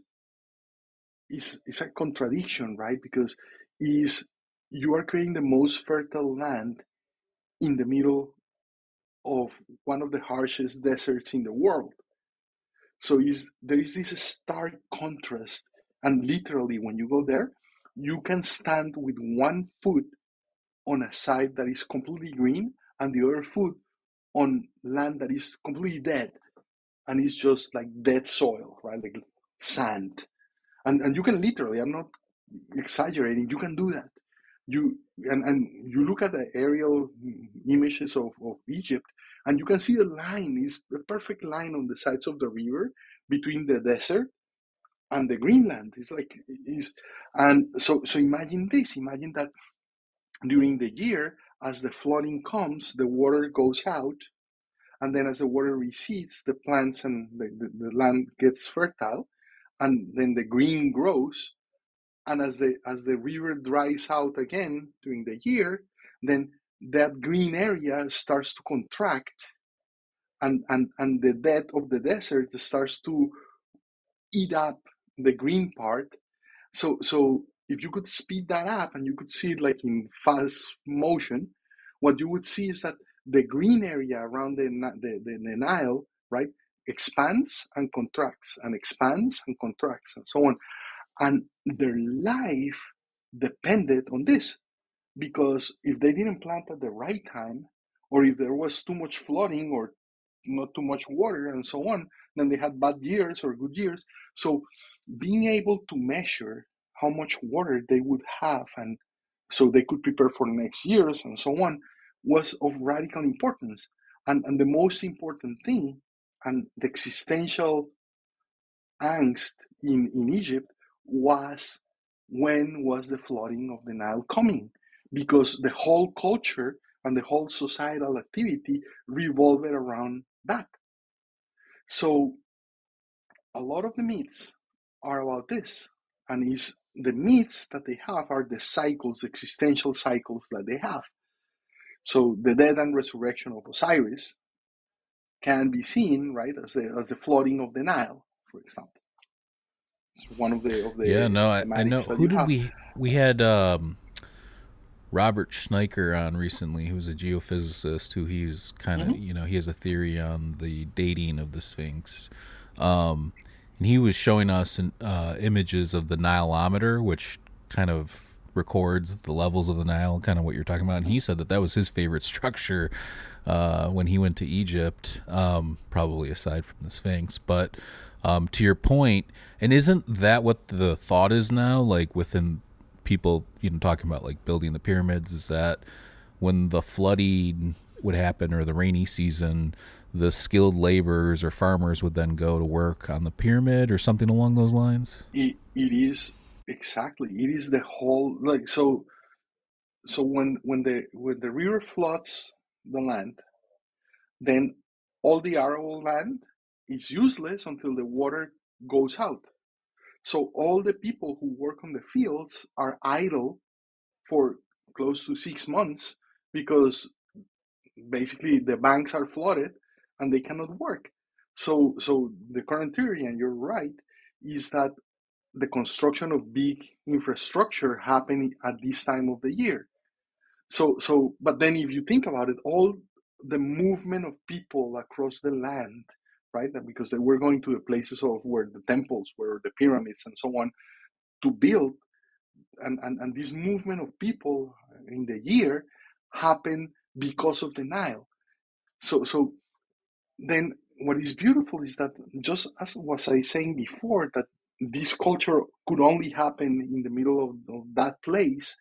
it's, it's a contradiction, right? Because is you are creating the most fertile land in the middle of one of the harshest deserts in the world. So is there is this stark contrast, and literally when you go there, you can stand with one foot on a side that is completely green and the other foot on land that is completely dead and it's just like dead soil, right? Like sand. And and you can literally, I'm not exaggerating, you can do that. You and, and you look at the aerial images of, of Egypt and you can see the line is the perfect line on the sides of the river between the desert and the Greenland. It's like is and so so imagine this. Imagine that during the year, as the flooding comes, the water goes out, and then as the water recedes, the plants and the, the, the land gets fertile, and then the green grows. And as the as the river dries out again during the year, then that green area starts to contract and, and, and the dead of the desert starts to eat up the green part. So, so if you could speed that up and you could see it like in fast motion, what you would see is that the green area around the, the, the, the Nile, right, expands and contracts and expands and contracts and so on. And their life depended on this because if they didn't plant at the right time, or if there was too much flooding or not too much water and so on, then they had bad years or good years. So being able to measure how much water they would have and so they could prepare for next years and so on was of radical importance. And, and the most important thing and the existential angst in, in Egypt was when was the flooding of the Nile coming? Because the whole culture and the whole societal activity revolved around that. So a lot of the myths are about this, and is the myths that they have are the cycles, existential cycles that they have. So the death and resurrection of Osiris can be seen, right, as the as the flooding of the Nile, for example. It's one of the of the yeah. No, I, I know. Who did have. we we had? um Robert Schneiker on recently, who's a geophysicist, who he's kind of, mm-hmm. you know, he has a theory on the dating of the Sphinx. Um, and he was showing us uh, images of the Nilometer, which kind of records the levels of the Nile, kind of what you're talking about. And he said that that was his favorite structure uh, when he went to Egypt, um, probably aside from the Sphinx. But um, to your point, and isn't that what the thought is now? Like within people you know talking about like building the pyramids is that when the flooding would happen or the rainy season the skilled laborers or farmers would then go to work on the pyramid or something along those lines? It, it is exactly. It is the whole like so so when when the when the river floods the land then all the arable land is useless until the water goes out so all the people who work on the fields are idle for close to six months because basically the banks are flooded and they cannot work. So, so the current theory, and you're right, is that the construction of big infrastructure happening at this time of the year. So, so, but then if you think about it, all the movement of people across the land, right? Because they were going to the places of where the temples were, the pyramids, and so on, to build, and and, and this movement of people in the year happened because of the Nile. So, so then what is beautiful is that just as was I saying before, that this culture could only happen in the middle of, of that place,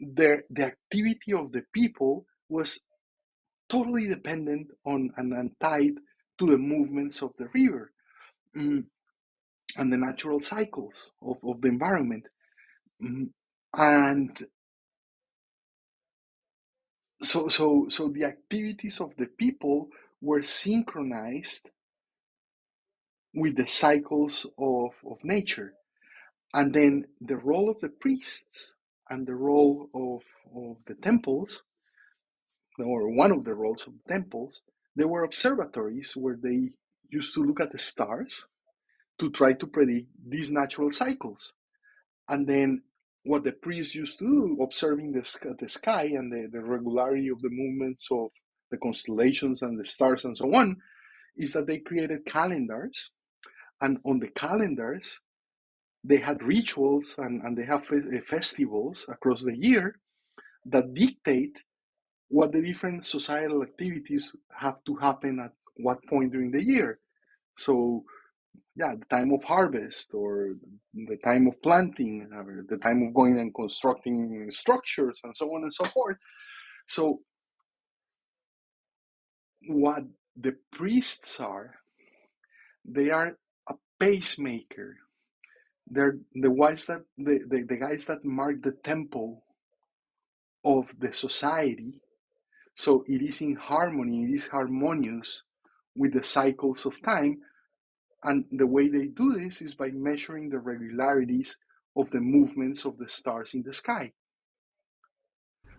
the, the activity of the people was totally dependent on and, and tied to the movements of the river mm, and the natural cycles of, of the environment. Mm, and so so so the activities of the people were synchronized with the cycles of, of nature. And then the role of the priests and the role of, of the temples, or one of the roles of the temples, they were observatories where they used to look at the stars to try to predict these natural cycles. And then what the priests used to do, observing the, the sky and the, the regularity of the movements of the constellations and the stars and so on, is that they created calendars. And on the calendars, they had rituals and, and they have festivals across the year that dictate what the different societal activities have to happen at what point during the year. So, yeah, the time of harvest or the time of planting or the time of going and constructing structures and so on and so forth. So what the priests are, they are a pacemaker. They're the ones that the, the, the guys that mark the tempo of the society. So it is in harmony, it is harmonious with the cycles of time. And the way they do this is by measuring the regularities of the movements of the stars in the sky.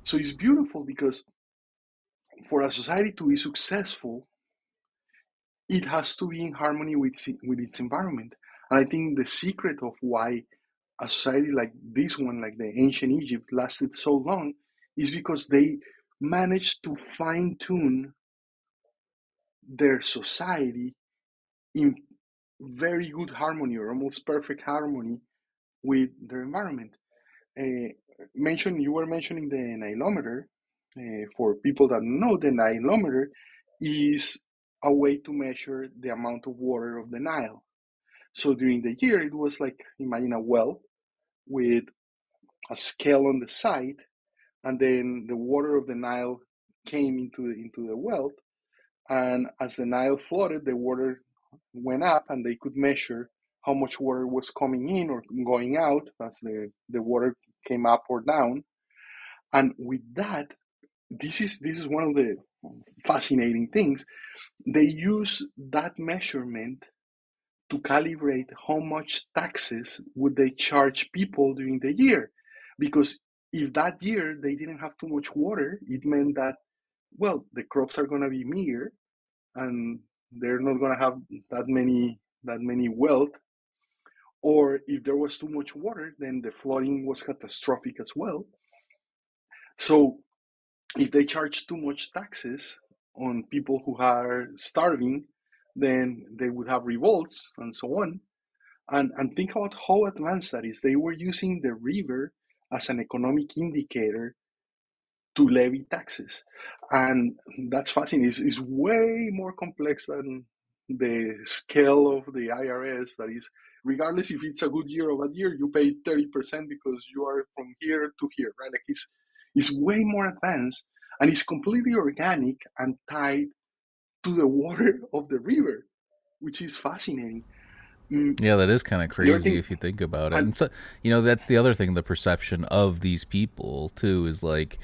So it's beautiful because for a society to be successful, it has to be in harmony with, with its environment. And I think the secret of why a society like this one, like the ancient Egypt, lasted so long is because they managed to fine tune their society in very good harmony or almost perfect harmony with their environment. Uh, mention you were mentioning the nilometer uh, for people that know, the Nilometer is a way to measure the amount of water of the Nile. So during the year, it was like imagine a well with a scale on the side, and then the water of the Nile came into into the well, and as the Nile flooded, the water went up, and they could measure how much water was coming in or going out as the, the water came up or down. And with that, this is this is one of the fascinating things. They use that measurement to calibrate how much taxes would they charge people during the year, because if that year they didn't have too much water, it meant that well the crops are going to be meager, and they're not going to have that many that many wealth or if there was too much water then the flooding was catastrophic as well so if they charge too much taxes on people who are starving, then they would have revolts and so on. And, and think about how advanced that is. They were using the river as an economic indicator to levy taxes. And that's fascinating. It's, it's way more complex than the scale of the IRS that is regardless if it's a good year or bad year, you pay 30% because you are from here to here, right? Like it's, it's way more advanced and it's completely organic and tied to the water of the river, which is fascinating. Mm, Yeah, that is kind of crazy if you think about it. so, you know, that's the other thing. The perception of these people too is like,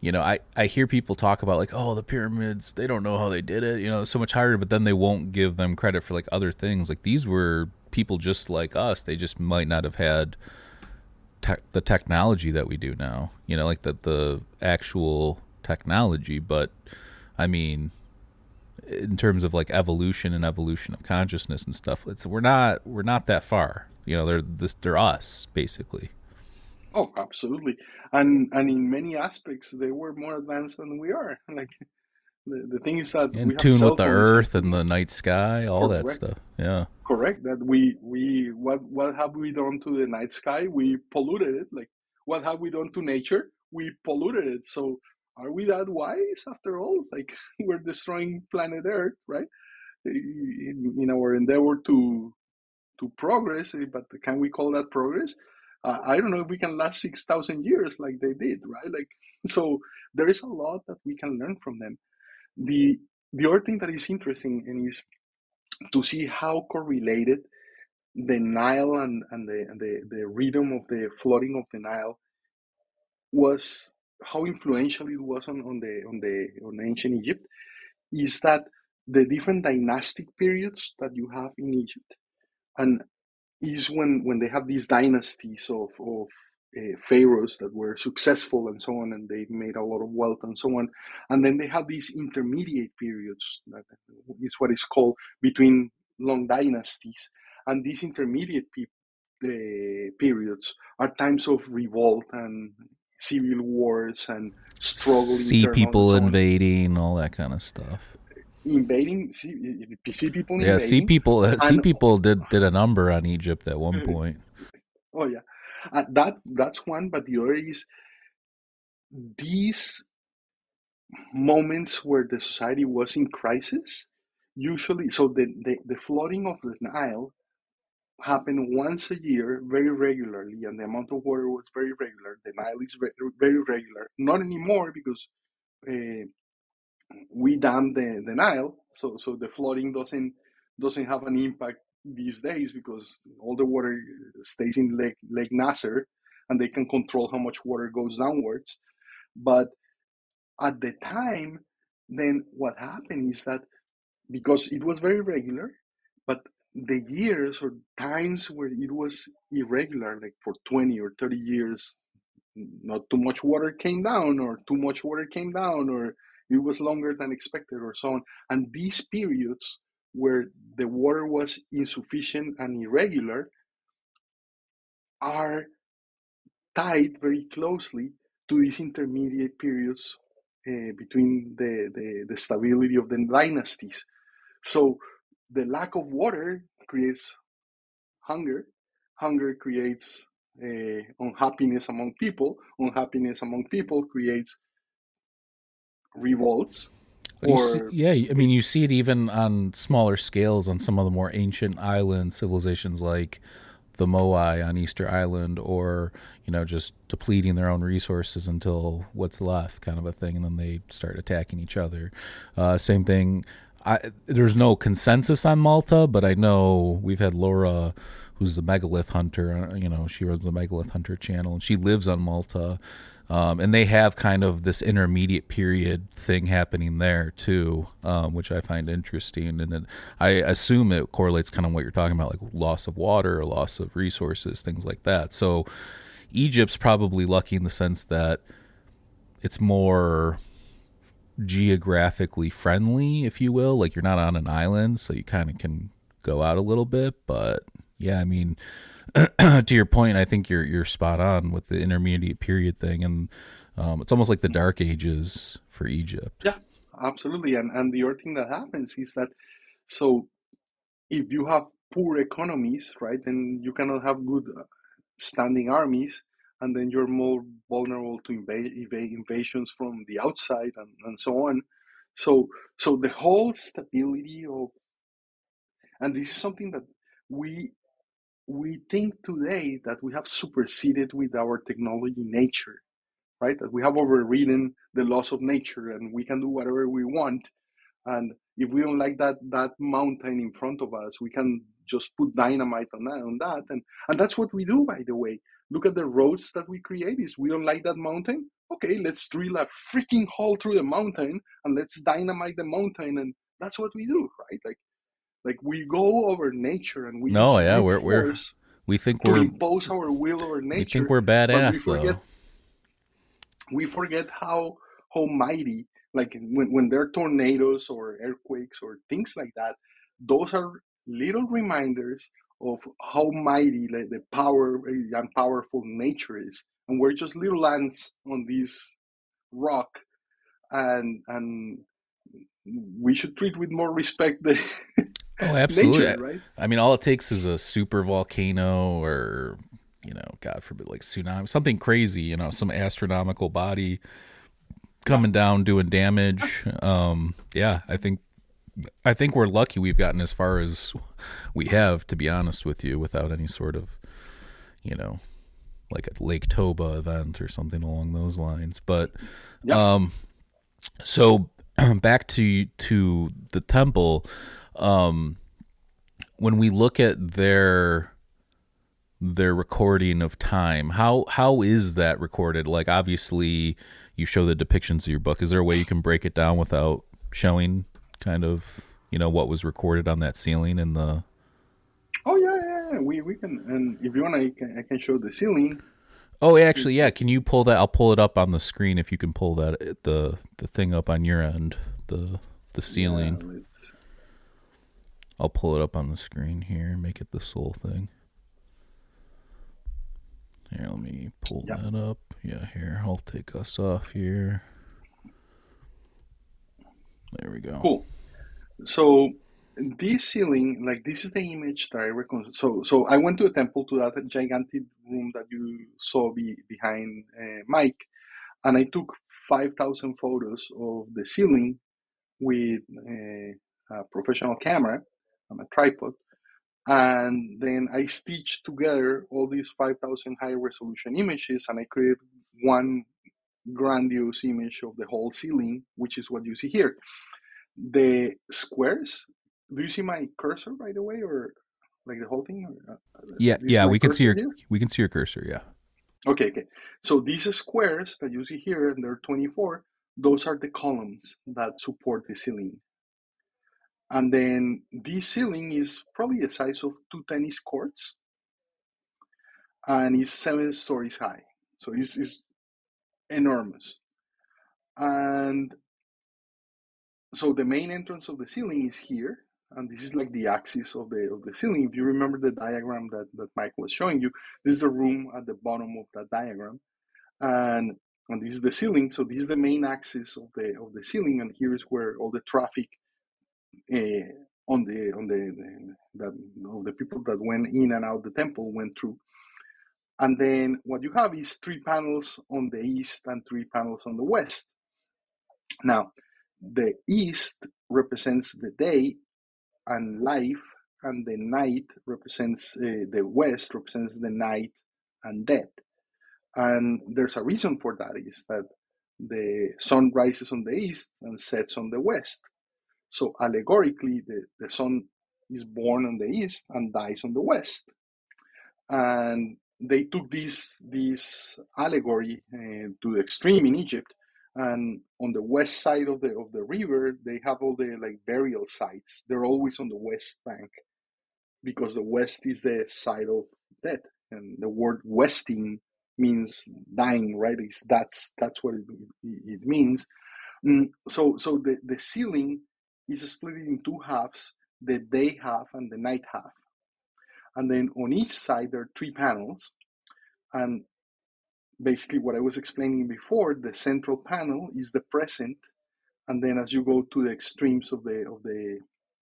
you know, I I hear people talk about like, oh, the pyramids, they don't know how they did it. You know, so much harder, but then they won't give them credit for like other things. Like these were people just like us. They just might not have had tech the technology that we do now. You know, like the the actual technology. But I mean, in terms of like evolution and evolution of consciousness and stuff, it's we're not we're not that far. You know, they're this they're us basically. Oh, absolutely. And and in many aspects, they were more advanced than we are. Like the, the thing is that In we have tune with the earth and the night sky, all that stuff. Yeah. correct that we we what what have we done to the night sky we polluted it like what have we done to nature we polluted it so are we that wise after all? Like we're destroying planet earth right? In, in our endeavor to to progress eh, but can we call that progress? Uh, i don't know if we can last 6000 years like they did right? Like so there is a lot that we can learn from them. The the other thing that is interesting and is to see how correlated the Nile and, and the, and the, the rhythm of the flooding of the Nile was how influential it was on, on the on the on ancient Egypt is that the different dynastic periods that you have in Egypt and is when when they have these dynasties of of uh, pharaohs that were successful and so on and they made a lot of wealth and so on and then they have these intermediate periods that is what is called between long dynasties and these intermediate pe- uh, periods are times of revolt and civil wars and struggle See and people invading, all that kind of stuff. invading see, Sea People Yeah, invading Sea People Sea People did did a number on Egypt at one point. Oh yeah, uh, that that's one. But the other is these moments where the society was in crisis. Usually, so the the, the flooding of the Nile happened once a year, very regularly, and the amount of water was very regular. The Nile is ve- very regular. Not anymore because uh, we dam the, the Nile, so so the flooding doesn't doesn't have an impact these days because all the water stays in Lake Lake Nasser, and they can control how much water goes downwards. But at the time, then what happened is that because it was very regular, but the years or times where it was irregular, like for 20 or 30 years, not too much water came down, or too much water came down, or it was longer than expected, or so on. And these periods where the water was insufficient and irregular are tied very closely to these intermediate periods uh, between the, the, the stability of the dynasties. So the lack of water creates hunger. Hunger creates uh, unhappiness among people. Unhappiness among people creates revolts. See- yeah, I mean, you see it even on smaller scales on some of the more ancient island civilizations like the Moai on Easter Island, or you know, just depleting their own resources until what's left, kind of a thing, and then they start attacking each other. Uh, same thing. I, there's no consensus on Malta, but I know we've had Laura, who's the megalith hunter. uh, You know, she runs the megalith hunter channel, and she lives on Malta. Um, and they have kind of this intermediate period thing happening there too, um, which I find interesting. And it, I assume it correlates kind of what you're talking about, like loss of water, or loss of resources, things like that. So Egypt's probably lucky in the sense that it's more geographically friendly, if you will. Like you're not on an island, so you kind of can go out a little bit. But yeah, I mean, to your point, I think you're you're spot on with the intermediate period thing, and um, it's almost like the Dark Ages for Egypt. Yeah, absolutely. And and the other thing that happens is that so if you have poor economies, right, then you cannot have good uh, standing armies, and then you're more vulnerable to invasions from the outside and, and so on. So so the whole stability of and this is something that we we think today that we have superseded with our technology nature, right? That we have overridden the laws of nature and we can do whatever we want. And if we don't like that that mountain in front of us, we can just put dynamite on that, on that. And and that's what we do, by the way. Look at the roads that we create. Is we don't like that mountain? Okay, let's drill a freaking hole through the mountain and let's dynamite the mountain. And that's what we do, right? Like like we go over nature and we No, yeah, we're- we're- We think we're impose our will over nature. we think we're but we forget though. we forget how how mighty like when, when there are tornadoes or earthquakes or things like that those are little reminders of how mighty like, the power and powerful nature is and we're just little ants on this rock and and we should treat with more respect the Oh, absolutely. nature right I mean, all it takes is a super volcano or, you know, God forbid, like tsunami, something crazy, you know, some astronomical body coming down doing damage. Um, yeah, I think, I think we're lucky we've gotten as far as we have, to be honest with you, without any sort of, you know, like a Lake Toba event or something along those lines. But, Yep. um, so back to to the temple um when we look at their their recording of time how how is that recorded like obviously you show the depictions of your book is there a way you can break it down without showing kind of you know what was recorded on that ceiling in the oh yeah yeah, yeah. we we can and if you want I can, I can show the ceiling oh actually yeah can you pull that i'll pull it up on the screen if you can pull that uh, the the thing up on your end the the ceiling Yeah, I'll pull it up on the screen here, make it this little thing. Here, let me pull Yep. that up. Yeah, here, I'll take us off here. There we go. Cool. So this ceiling, like this is the image that I recon. So so I went to a temple to that gigantic room that you saw be, behind uh, Mike, and I took five thousand photos of the ceiling with a, a professional camera and a tripod, and then I stitched together all these five thousand high resolution images, and I created one grandiose image of the whole ceiling, which is what you see here the squares? Do you see my cursor by the way or like the whole thing or, uh, Yeah, yeah, we can see your cursor here? we can see your cursor, yeah. okay okay. So these squares that you see here and there are 24 those are the columns that support the ceiling. And then this ceiling is probably the size of two tennis courts and it's seven stories high. So it's, it's enormous. And so the main entrance of the ceiling is here and this is like the axis of the of the ceiling. If you remember the diagram that that mike was showing you this is a room at the bottom of that diagram and and this is the ceiling. So this is the main axis of the of the ceiling and here is where all the traffic uh, on the on the, the that of the people that went in and out the temple went through. And then what you have is three panels on the east and three panels on the west. Now the east represents the day and life, and the night represents uh, the west represents the night and death. And there's a reason for that is that the sun rises on the east and sets on the west. So allegorically, the, the sun is born on the east and dies on the west. And they took this this allegory uh, to the extreme in Egypt and on the west side of the of the river they have all the like burial sites. They're always on the west bank because the west is the side of death. And the word westing means dying right? It's, that's that's what it, it means. Mm, so so the, the ceiling is split in two halves the day half and the night half. And then on each side there are three panels. And basically what I was explaining before, the central panel is the present, and then as you go to the extremes of the of the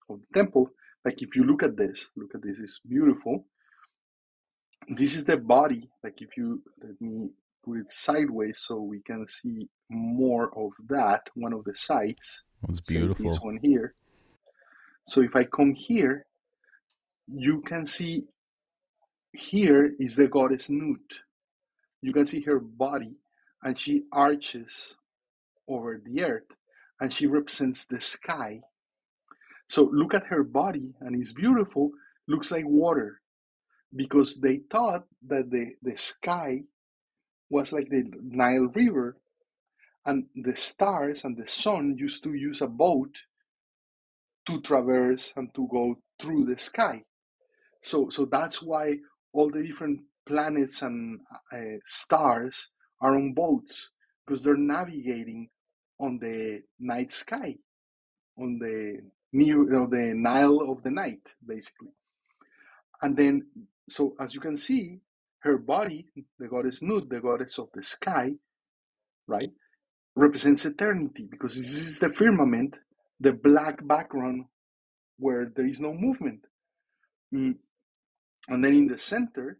of the temple, like if you look at this, look at this, it's beautiful. This is the body. Like if you let me put it sideways so we can see more of that. One of the sides. It's beautiful. this one here. So if I come here, you can see here is the goddess Nut. You can see her body, and she arches over the earth, and she represents the sky. So look at her body, and it's beautiful. Looks like water, because they thought that the, the sky was like the Nile River, and the stars and the sun used to use a boat to traverse and to go through the sky. So, so that's why all the different planets and uh, stars are on boats because they're navigating on the night sky, on the know, the Nile of the night, basically. And then, so as you can see, her body, the goddess Nut, the goddess of the sky, right, represents eternity because this is the firmament, the black background where there is no movement. Mm. And then in the center,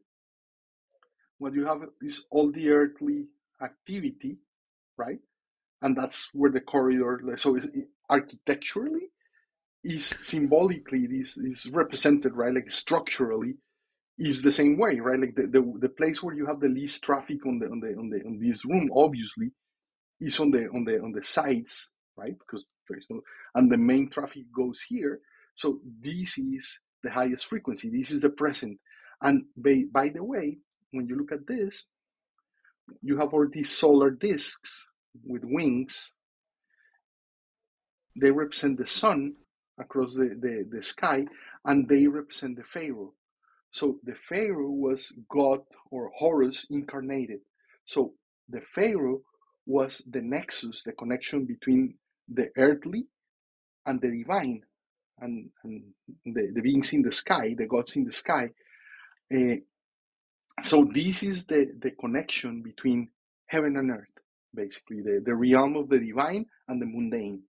what you have is all the earthly activity, right? And that's where the corridor, so architecturally, is symbolically this is represented, right? Like structurally, is the same way, right? Like the, the, the place where you have the least traffic on the on the on the on this room, obviously, is on the on the on the sides, right? Because there's no and the main traffic goes here. So this is the highest frequency. This is the present. And by, by the way, when you look at this, you have all these solar disks with wings. They represent the sun across the, the, the sky, and they represent the Pharaoh. So the Pharaoh was God or Horus incarnated. So the Pharaoh was the nexus, the connection between the earthly and the divine, and, and the, the beings in the sky, the gods in the sky. Uh, so this is the, the connection between heaven and earth, basically, the, the realm of the divine and the mundane.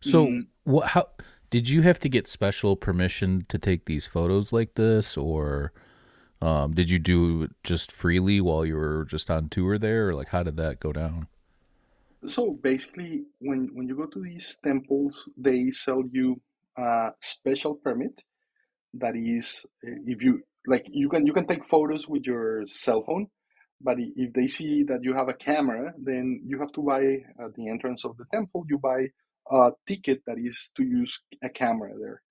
So mm. what how did you have to get special permission to take these photos like this or um, did you do it just freely while you were just on tour there or like how did that go down? So basically when when you go to these temples they sell you a special permit that is if you like you can you can take photos with your cell phone but if they see that you have a camera then you have to buy at the entrance of the temple you buy a ticket that is to use a camera there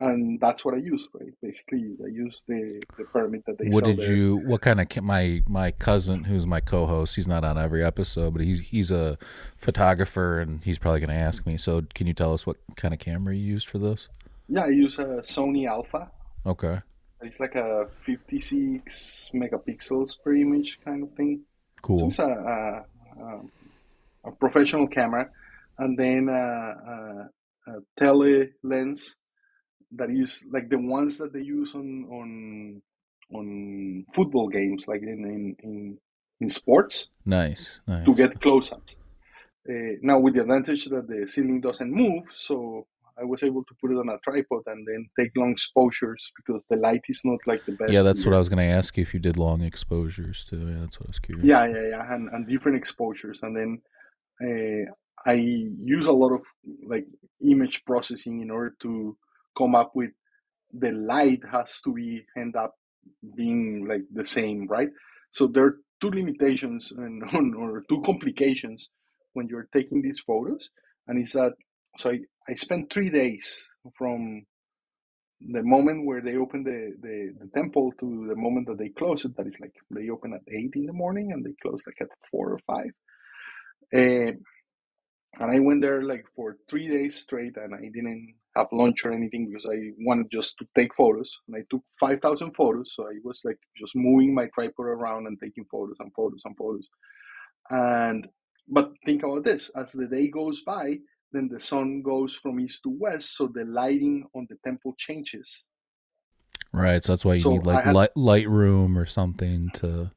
and that's what I use, right? Basically, I use the, the permit that they. What did there. you? What kind of my my cousin, who's my co-host, he's not on every episode, but he's he's a photographer, and he's probably going to ask me. So, can you tell us what kind of camera you used for this? Yeah, I use a Sony Alpha. Okay. It's like a 56 megapixels per image kind of thing. Cool. So it's a, a, a professional camera, and then a, a tele lens that is like the ones that they use on on on football games, like in in in, sports. Nice, nice. To get close-ups. Uh, now with the advantage that the ceiling doesn't move, so I was able to put it on a tripod and then take long exposures because the light is not like the best. Yeah, that's what I was going to ask you if you did long exposures too. Yeah, that's what I was curious. Yeah, yeah, yeah, and, and different exposures, and then uh, I use a lot of like image processing in order to come up with the light has to be end up being like the same, right? So there are two limitations and or two complications when you're taking these photos, and it's that so I, I spent three days from the moment where they open the, the, the temple to the moment that they close it. That is like they open at eight in the morning and they close like at four or five. Uh, and I went there like for three days straight, and I didn't have lunch or anything because I wanted just to take photos. And I took 5,000 photos. So I was like just moving my tripod around and taking photos and photos and photos. And, but think about this as the day goes by, then the sun goes from east to west. So the lighting on the temple changes. Right. So that's why you so need like had, light, Lightroom or something to.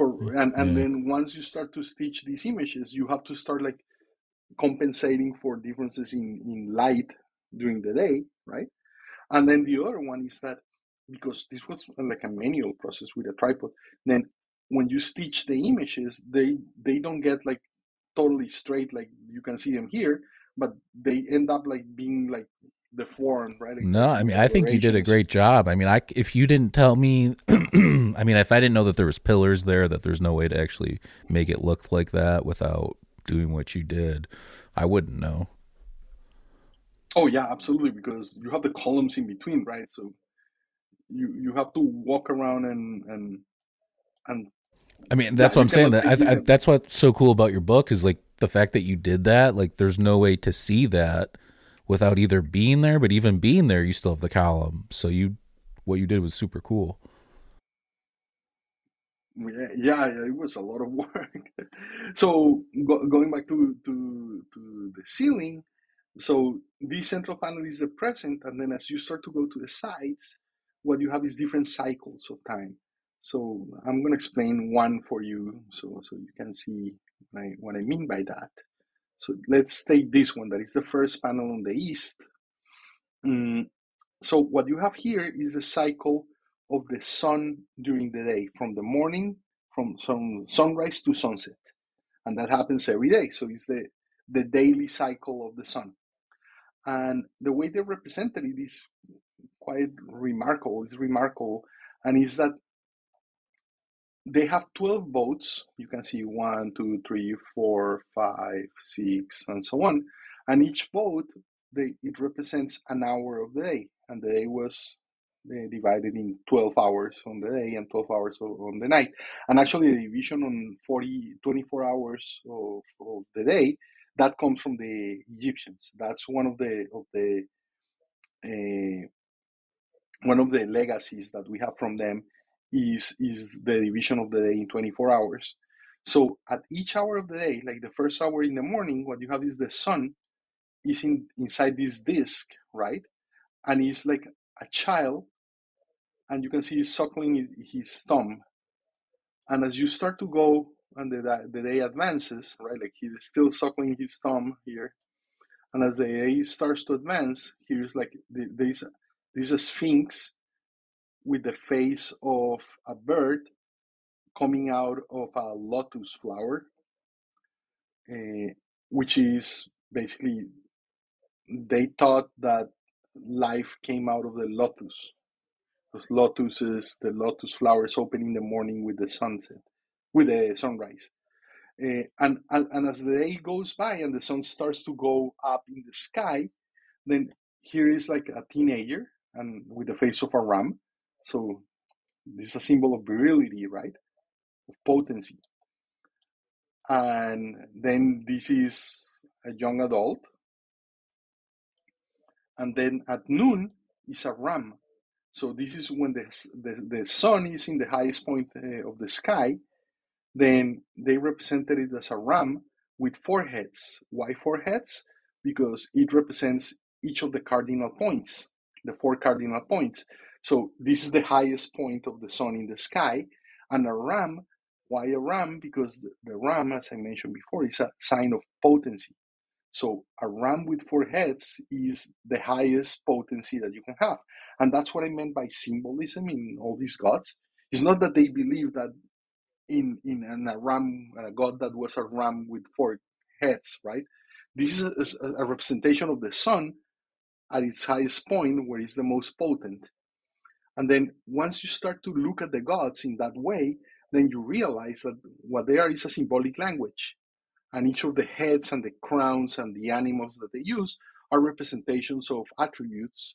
And, and yeah. then once you start to stitch these images, you have to start like compensating for differences in, in light during the day, right? And then the other one is that because this was like a manual process with a tripod, then when you stitch the images, they they don't get like totally straight like you can see them here, but they end up like being like deformed, right? Like, No, I mean I think you did a great job. I mean, I if you didn't tell me, I mean, if I didn't know that there was pillars there, that there's no way to actually make it look like that without doing what you did, I wouldn't know. Oh yeah, absolutely, because you have the columns in between, right? So you you have to walk around and and and I mean, that's what I'm saying. That I, I, that's what's so cool about your book is like the fact that you did that. Like, there's no way to see that without either being there, but even being there, you still have the column. So you, what you did was super cool. Yeah, yeah, it was a lot of work. So go, going back to, to to the ceiling, so this central panel is the present, and then as you start to go to the sides, what you have is different cycles of time. So I'm going to explain one for you, so so you can see I, what I mean by that. So let's take this one. That is the first panel on the east. Mm, so what you have here is the cycle of the sun during the day, from the morning, from from sunrise to sunset, and that happens every day. So it's the the daily cycle of the sun, and the way they represented it is quite remarkable. It's remarkable, and is that they have 12 boats. You can see one, two, three, four, five, six, and so on. And each boat, they, it represents an hour of the day. And the day was uh, divided in 12 hours on the day and 12 hours on the night. And actually, the division on 40, 24 hours of, of the day, that comes from the Egyptians. That's one of the of the uh, one of the legacies that we have from them is is the division of the day in 24 hours. So at each hour of the day like the first hour in the morning what you have is the sun is in inside this disk right? And he's like a child and you can see he's suckling his thumb. And as you start to go and the, the day advances right like he's still suckling his thumb here and as the day starts to advance here's like the- there's there's a sphinx with the face of a bird coming out of a lotus flower, uh, which is basically they thought that life came out of the lotus. Because lotus is the lotus flowers open in the morning with the sunset, with the sunrise. Uh, and, and, and as the day goes by and the sun starts to go up in the sky, then here is like a teenager and with the face of a ram. So this is a symbol of virility, right? Of potency. And then this is a young adult. And then at noon is a ram. So this is when the, the, the sun is in the highest point uh, of the sky. Then they represented it as a ram with four heads. Why four heads? Because it represents each of the cardinal points, the four cardinal points. So this is the highest point of the sun in the sky. And a ram, why a ram? Because the, the ram, as I mentioned before, is a sign of potency. So a ram with four heads is the highest potency that you can have. And that's what I meant by symbolism in all these gods. It's not that they believe that in in a ram, a god that was a ram with four heads, right? This is a, a representation of the sun at its highest point, where it's the most potent. And then once you start to look at the gods in that way, then you realize that what they are is a symbolic language. And each of the heads and the crowns and the animals that they use are representations of attributes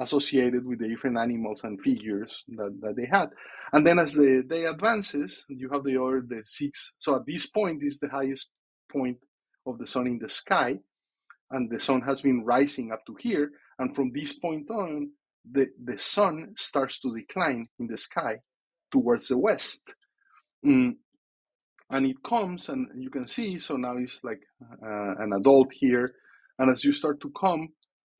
associated with the different animals and figures that, that they had. And then as the day advances, you have the other, the six. So at this point is the highest point of the sun in the sky. And the sun has been rising up to here. And from this point on, the, the sun starts to decline in the sky towards the west. Mm, and it comes, and you can see, so now it's like uh, an adult here. And as you start to come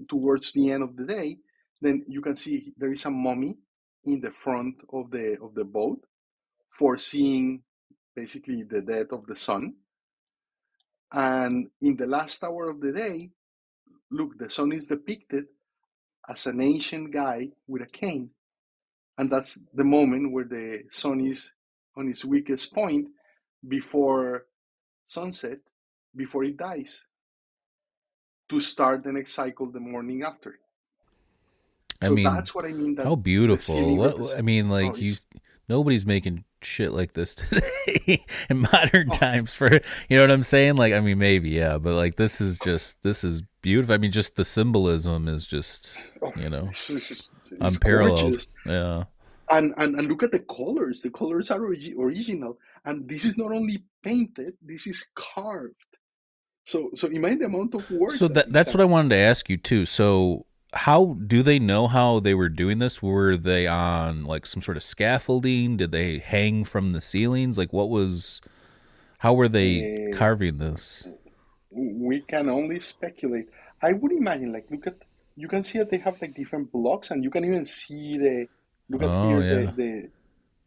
towards the end of the day, then you can see there is a mummy in the front of the of the boat, foreseeing basically the death of the sun. And in the last hour of the day, look, the sun is depicted as an ancient guy with a cane. And that's the moment where the sun is on its weakest point before sunset, before it dies, to start the next cycle the morning after. I So mean, that's what I mean. That How beautiful! What I mean, like Oh, you, nobody's making shit like this today in modern Oh. times. For you know what I'm saying? Like, I mean, maybe yeah, but like this is just this is beautiful. I mean, just the symbolism is just oh, you know It's, it's- unparalleled. gorgeous. Yeah, And, and and look at the colors. The colors are origi- original, and this is not only painted. This is carved. So so imagine the amount of work. so that that's what I wanted to ask you too. So. How do they know how they were doing this? Were they on like some sort of scaffolding? Did they hang from the ceilings? Like what was how were they Uh, carving this? we can only speculate. I would imagine, like, look at you can see that they have like different blocks, and you can even see the look at Oh, here yeah. the, the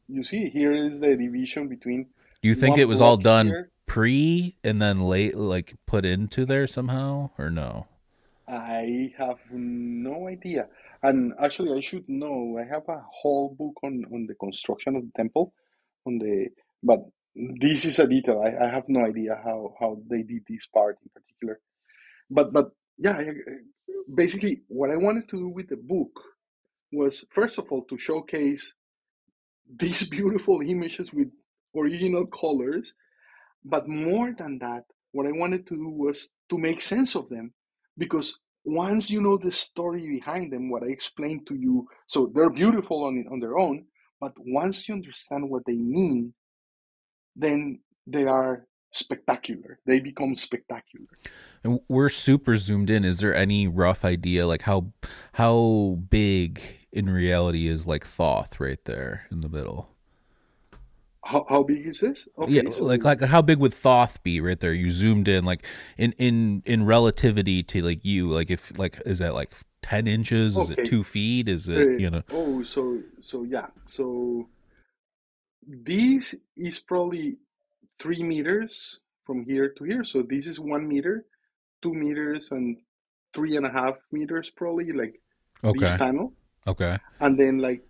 you see here is the division between. Do you think it was all done here. pre and then late, like put into there somehow, or no? I have no idea. And actually, I should know. I have a whole book on, on the construction of the temple, on the but this is a detail. I, I have no idea how, how they did this part in particular. But but yeah, I- basically, what I wanted to do with the book was first of all to showcase these beautiful images with original colors, but more than that, what I wanted to do was to make sense of them because once you know the story behind them, what I explained to you, so they're beautiful on on their own, but once you understand what they mean, then they are spectacular. They become spectacular. And we're super zoomed in. Is there any rough idea, like how how big in reality is like Thoth right there in the middle? How, how big is this? Okay, yeah, so like like how big would Thoth be right there? You zoomed in, like in in in relativity to like you, like if like is that like ten inches? Is it two feet? Is uh, it you know? Oh, so so yeah, so this is probably three meters from here to here. So this is one meter, two meters, and three and a half meters probably like this panel, okay, and then like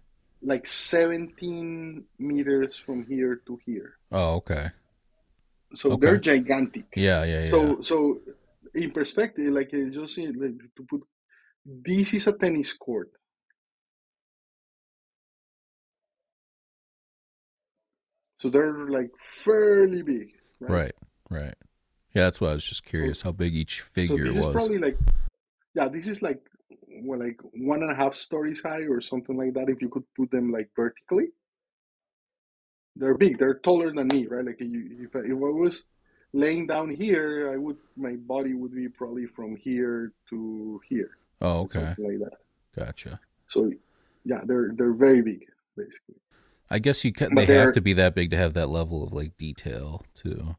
like 17 meters from here to here. oh okay, So Okay. they're gigantic. yeah, yeah, yeah. So so in perspective, like eh, just like, to put this is a tennis court. So they're like fairly big, right? right, right. Yeah, that's why I was just curious how big each So figure this was. is probably like, yeah, this is like, well, like one and a half stories high or something like that. If you could put them like vertically, they're big. They're taller than me, right? Like you, if I, if I was laying down here, I would my body would be probably from here to here, oh, okay, like that. gotcha. So yeah, they're they're very big, basically. I guess you can. They have to be that big to have that level of like detail too.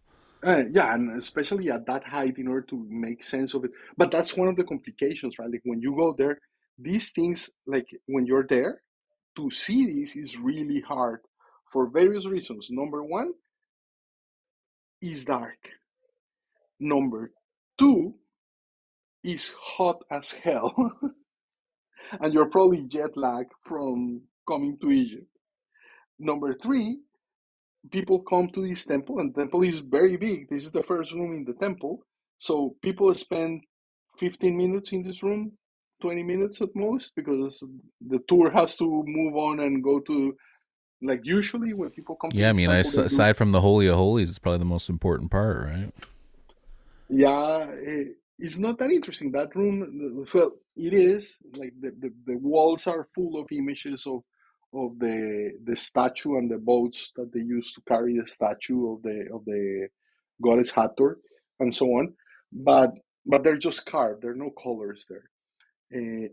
Uh, yeah, and especially at that height in order to make sense of it. But that's one of the complications, right? Like when you go there, these things, like when you're there, to see this is really hard for various reasons. Number one is dark. Number two is hot as hell. and you're probably jet lag from coming to Egypt. Number three, people come to this temple, and the temple is very big. This is the first room in the temple. So people spend 15 minutes in this room, 20 minutes at most, because the tour has to move on and go to, like, usually when people come to Yeah, I mean, I, temple, do- aside from the holy of holies, it's probably the most important part, right? Yeah, eh, it's not that interesting. That room, well, it is like the, the, the walls are full of images of of the the statue and the boats that they used to carry the statue of the of the goddess Hathor and so on. But but they're just carved. There are no colors there. Eh,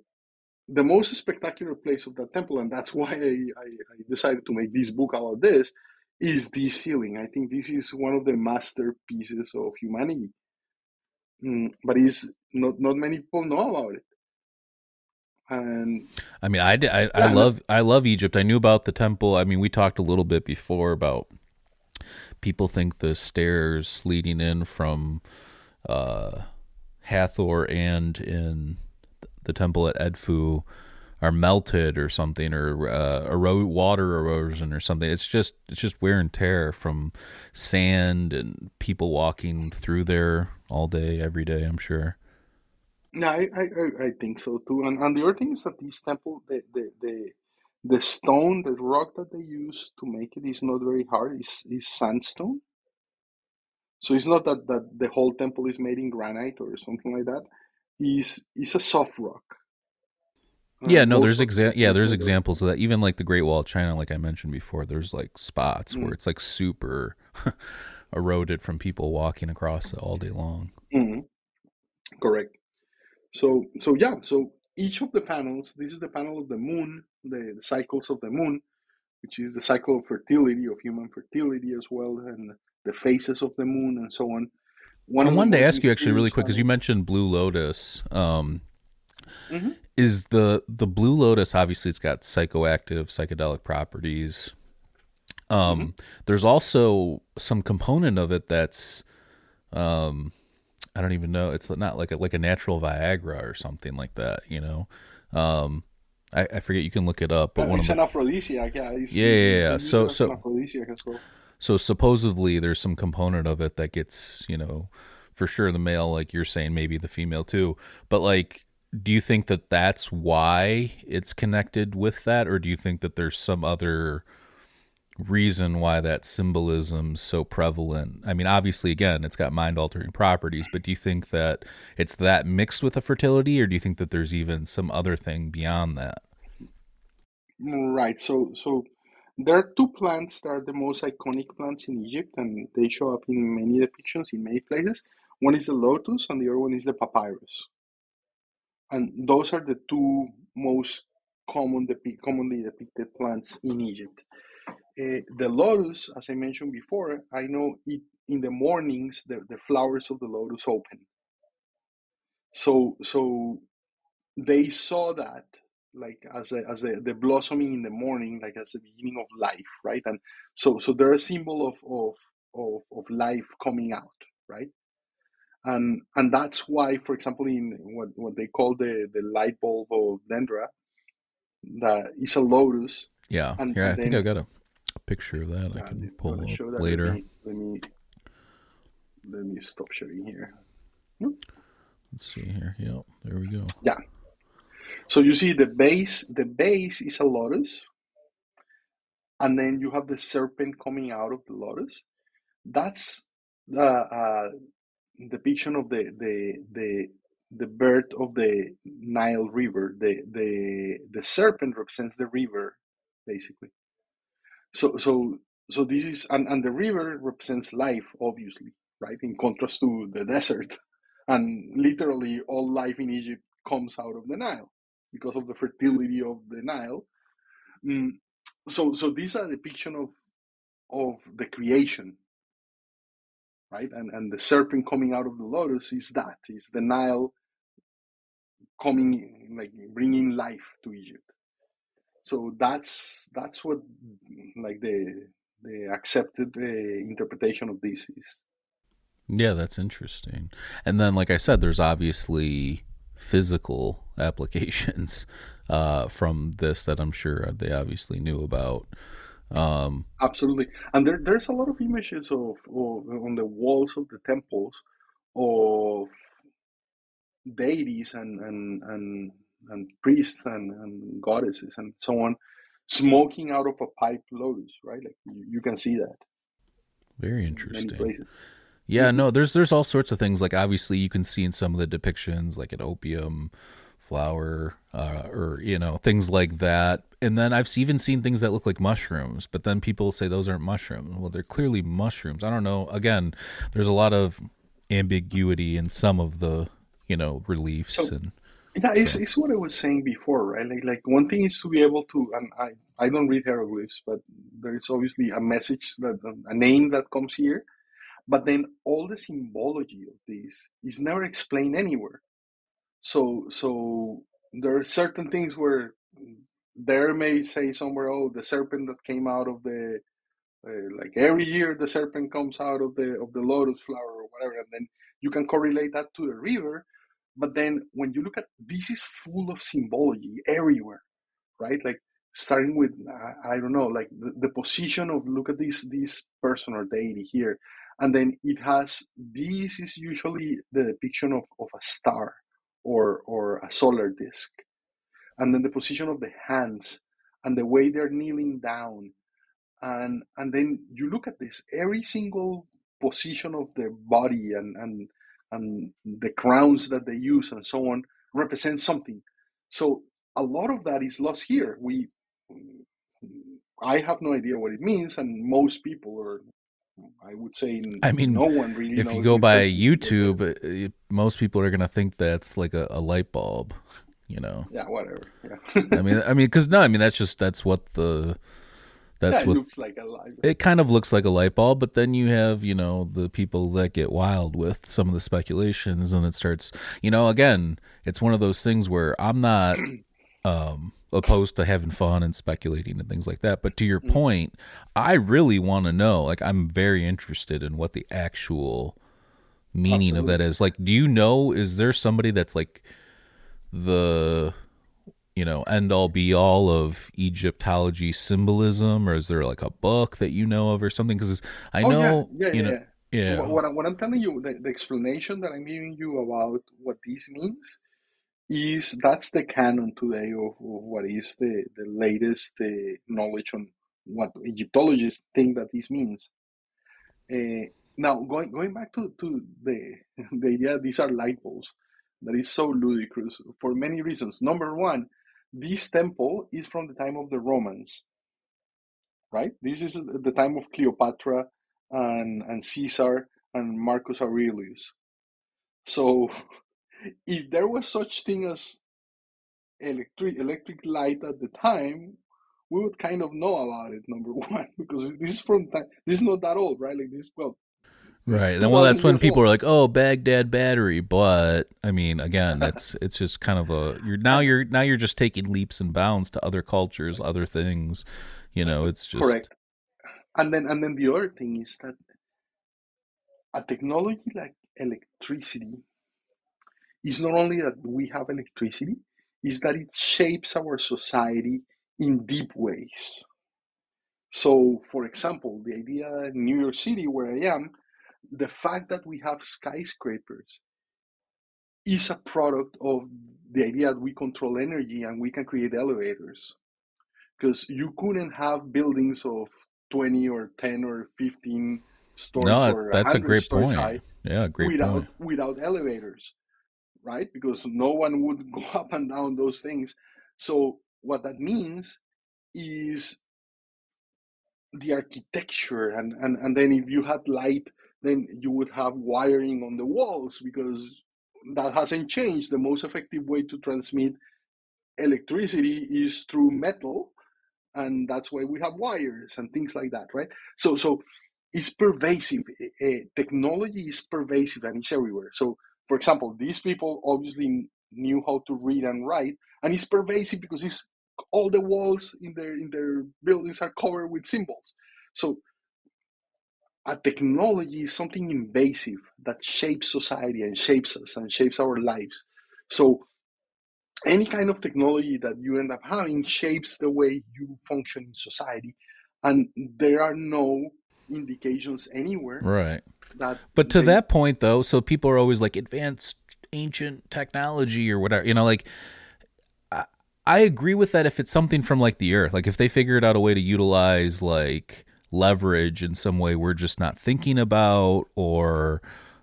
the most spectacular place of that temple, and that's why I, I, I decided to make this book about this, is this ceiling. I think this is one of the masterpieces of humanity. Mm, but it's not not many people know about it. And I mean, I, I, I love I love Egypt. I knew about the temple. I mean, we talked a little bit before about people think the stairs leading in from uh, Hathor and in the temple at Edfu are melted or something or uh, ero- water erosion or something. It's just it's just wear and tear from sand and people walking through there all day every day. I'm sure. No, I, I, I I think so too. And and the other thing is that this temple, the the the the stone, the rock that they use to make it is not very hard. Is is sandstone. So it's not that, that the whole temple is made in granite or something like that. Is is a soft rock. Yeah, And no, most there's of the exa- yeah, temples there's are examples of that. Even like the Great Wall of China, like I mentioned before, there's like spots where mm, it's like super eroded from people walking across it all day long. mhm, correct. So so yeah. So each of the panels. This is the panel of the moon, the, the cycles of the moon, which is the cycle of fertility of human fertility as well, and the phases of the moon and so on. One I wanted to ask you actually really quick because you mentioned Blue Lotus. Um, hmm is the the Blue Lotus obviously it's got psychoactive psychedelic properties. Um, there's also some component of it that's um, I don't even know. It's not like a, like a natural Viagra or something like that. You know, um, I, I forget. You can look it up. But Uh, one of it's my an aphrodisiac. Yeah, yeah, yeah, yeah. So it as an so aphrodisiac as well. so supposedly there's some component of it that gets you know for sure the male like you're saying maybe the female too. But like, do you think that that's why it's connected with that, or do you think that there's some other reason why that symbolism's so prevalent. I mean, obviously, again, it's got mind altering properties, but do you think that it's that mixed with the fertility, or do you think that there's even some other thing beyond that? Right. So so there are two plants that are the most iconic plants in Egypt, and they show up in many depictions in many places. One is the lotus, and the other one is the papyrus. And those are the two most common commonly depicted plants in Egypt. Uh, the lotus, as I mentioned before, I know it in the mornings the, the flowers of the lotus open. So so they saw that like as a, as a, the blossoming in the morning, like as the beginning of life, right? And so so they're a symbol of of of, of life coming out, right? And and that's why, for example, in what, what they call the, the light bulb of Dendra, that is a lotus, Yeah, and, yeah, I and think I got a, a picture of that I uh, can pull up that. Let later. me let me let me stop sharing here. Hmm? Let's see here. Yep, there we go. Yeah. So you see the base. The base is a lotus, and then you have the serpent coming out of the lotus. That's the uh, depiction of the the the the birth of the Nile River. The the the serpent represents the river, basically. So so so this is and, and the river represents life, obviously, right? In contrast to the desert. And literally all life in Egypt comes out of the Nile because of the fertility of the Nile. Mm, so so these are depiction of of the creation, right? And and the serpent coming out of the lotus is that is the Nile coming like bringing life to Egypt. So that's that's what like the the accepted uh, interpretation of this is. Yeah, that's interesting. And then, like I said, there's obviously physical applications uh, from this that I'm sure they obviously knew about. Um, Absolutely, and there, there's a lot of images of, of on the walls of the temples of deities and and and, and priests and, and goddesses and so on smoking out of a pipe lotus, right? Like you, you can see that very interesting. Yeah, no, there's there's all sorts of things. Like obviously, you can see in some of the depictions, like an opium flower, uh, or you know things like that. And then I've even seen things that look like mushrooms, but then people say those aren't mushrooms. Well, they're clearly mushrooms. I don't know. Again, there's a lot of ambiguity in some of the you know reliefs, So and yeah, it's, it's what I was saying before, right? Like like one thing is to be able to, and I I don't read hieroglyphs, but there is obviously a message that a name that comes here, but then all the symbology of this is never explained anywhere. So so there are certain things where there may say somewhere, oh, the serpent that came out of the uh, like every year the serpent comes out of the of the lotus flower or whatever, and then you can correlate that to the river. But then when you look at this is full of symbology everywhere, right? Like starting with I, don't know, like the, the position of look at this this person or deity here, and then it has this is usually the depiction of of a star or or a solar disk, and then the position of the hands and the way they're kneeling down, and and then you look at this every single position of the body and and and the crowns that they use and so on represent something. So a lot of that is lost here. We I have no idea what it means, and most people are. I would say. I mean, no one really. If you go by YouTube, uh, most people are gonna think that's like a, a light bulb. You know, Yeah, whatever. Yeah. I mean, I mean, because no, I mean that's just that's what the that's it what looks like a light. it kind of looks like a light bulb, but then you have, you know, the people that get wild with some of the speculations and it starts, you know, again, it's one of those things where I'm not um opposed to having fun and speculating and things like that, but to your point, I really want to know, like I'm very interested in what the actual meaning of that is. Like do you know is there somebody that's like the you know end all be all of Egyptology symbolism, or is there like a book that you know of or something? Because I Oh, yeah, know yeah, you yeah, know yeah What, what, I, what I'm telling you, the, the explanation that I'm giving you about what this means is that's the canon today of, of what is the, the latest uh, knowledge on what Egyptologists think that this means. Uh, now, going going back to, to the the idea these are light bulbs, that is so ludicrous for many reasons. Number one, this temple is from the time of the Romans, right? This is the time of Cleopatra and, and Caesar and Marcus Aurelius. So, if there was such thing as electric electric light at the time, we would kind of know about it. Number one, because this is from time, this is not that old, right? Like this, well, Right. Then, well, that's when people are like, "Oh, Baghdad battery," but I mean, again, that's it's just kind of a you're now you're now you're just taking leaps and bounds to other cultures, other things. You know, it's just correct. And then and then the other thing is that a technology like electricity is not only that we have electricity, is that it shapes our society in deep ways. So, for example, the idea in New York City, where I am, the fact that we have skyscrapers is a product of the idea that we control energy and we can create elevators. Because you couldn't have buildings of 20 or 10 or 15 stories no, or that's a 100 great stories point. high Yeah, great without point. without elevators right because no one would go up and down those things so what that means is the architecture and, and and then if you had light then you would have wiring on the walls because that hasn't changed. The most effective way to transmit electricity is through metal and that's why we have wires and things like that right? So so it's pervasive. Uh, technology is pervasive and it's everywhere. So for example these people obviously knew how to read and write and it's pervasive because it's all the walls in their in their buildings are covered with symbols. So a technology is something invasive that shapes society and shapes us and shapes our lives so any kind of technology that you end up having shapes the way you function in society and there are no indications anywhere Right. that But to they- that point, though, so people are always like advanced ancient technology or whatever. You know, like I, I agree with that if it's something from like the earth, like if they figured out a way to utilize like leverage in some way we're just not thinking about, or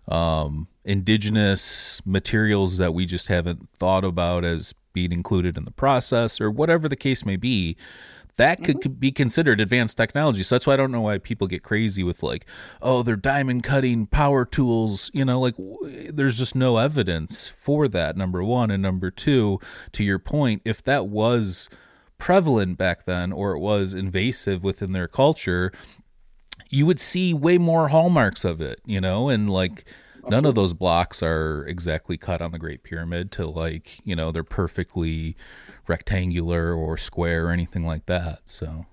um, indigenous materials that we just haven't thought about as being included in the process, or whatever the case may be. That could could be considered advanced technology. So that's why I don't know why people get crazy with like, oh, they're diamond cutting power tools. You know, like w- there's just no evidence for that. Number one, and number two, to your point, if that was prevalent back then or it was invasive within their culture, you would see way more hallmarks of it, you know, and like none of those blocks are exactly cut on the Great Pyramid to like, you know, they're perfectly rectangular or square or anything like that. So,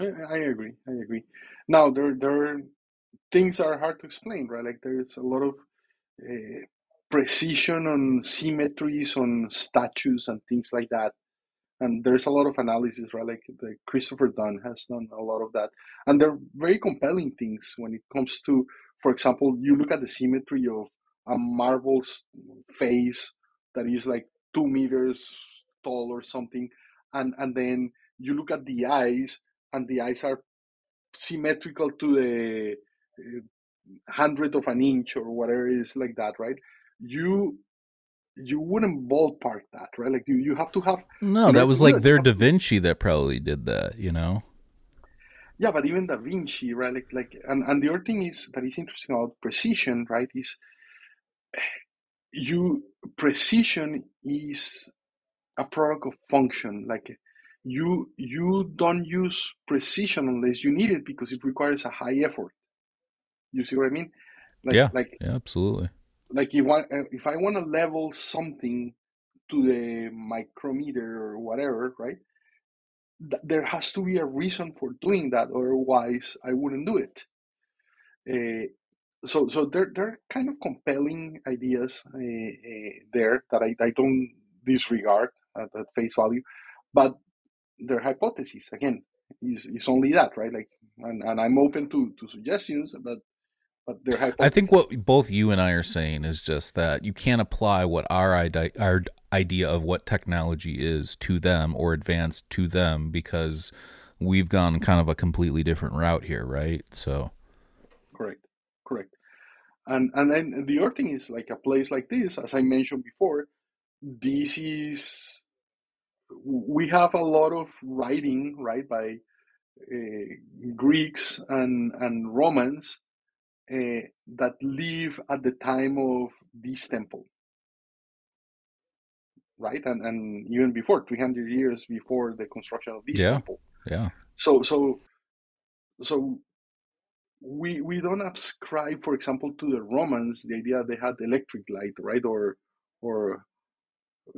I agree. I agree. Now there there things are hard to explain, right? Like there's a lot of uh, precision on symmetries on statues and things like that, and there's a lot of analysis, right? Like the Christopher Dunn has done a lot of that, and they're very compelling things when it comes to, for example, you look at the symmetry of a marble's face that is like two meters tall or something, and and then you look at the eyes, and the eyes are symmetrical to the uh, hundredth of an inch or whatever it is like that, right? You you wouldn't ballpark that, right? Like you, you have to have No, that was like their Da Vinci that probably did that, you know? Yeah, but even Da Vinci, right? Like, like, and, and the other thing is that is interesting about precision, right? Is you precision is a product of function. Like, you you don't use precision unless you need it because it requires a high effort. You see what I mean? Like, Yeah. like, Yeah, absolutely. Like if I if I want to level something to the micrometer or whatever, right? th- there has to be a reason for doing that otherwise i wouldn't do it uh, so so they're, they're kind of compelling ideas uh, uh, there that I, I don't disregard at, at face value but their hypothesis again is, is only that right like and, and i'm open to, to suggestions but but hypothesis I think what both you and I are saying is just that you can't apply what our idea, our idea of what technology is to them or advance to them because we've gone kind of a completely different route here, right? So, Correct, correct. And and then the other thing is like a place like this, as I mentioned before, this is we have a lot of writing right by uh, Greeks and and Romans uh, that live at the time of this temple, right? And and even before, three hundred years before the construction of this Yeah. temple. yeah. So so so we we don't ascribe, for example, to the Romans the idea they had electric light, right, or or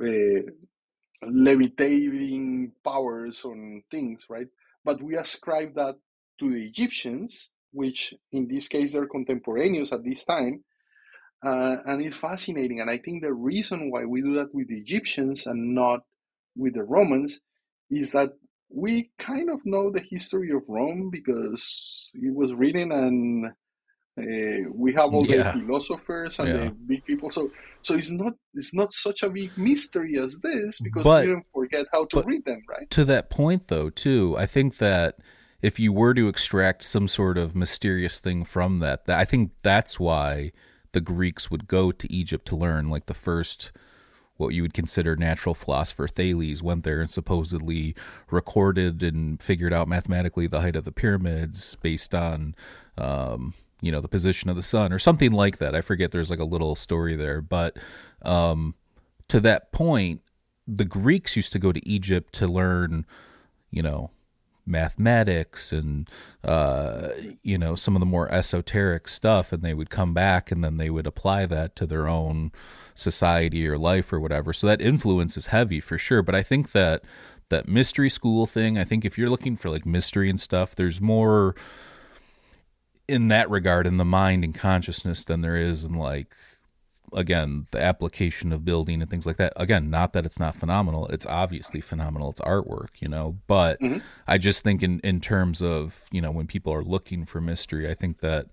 uh, levitating powers on things, right? But we ascribe that to the Egyptians, which in this case they're contemporaneous at this time, uh, and it's fascinating. And I think the reason why we do that with the Egyptians and not with the Romans is that we kind of know the history of Rome because it was written and uh, we have all Yeah. the philosophers and Yeah. the big people. So so it's not it's not such a big mystery as this because But- we didn't forget how to read them, right? To that point, though, too, I think that if you were to extract some sort of mysterious thing from that, that I think that's why the Greeks would go to Egypt to learn. Like the first, what you would consider natural philosopher Thales went there and supposedly recorded and figured out mathematically the height of the pyramids based on, um, you know, the position of the sun or something like that. I forget. There's like a little story there, but um, to that point, the Greeks used to go to Egypt to learn, you know, mathematics and uh, you know some of the more esoteric stuff, and they would come back and then they would apply that to their own society or life or whatever. So that influence is heavy for sure. But I think that that mystery school thing, I think if you're looking for like mystery and stuff, there's more in that regard in the mind and consciousness than there is in like again the application of building and things like that again not that it's not phenomenal it's obviously phenomenal it's artwork you know but Mhm. i just think in in terms of you know when people are looking for mystery i think that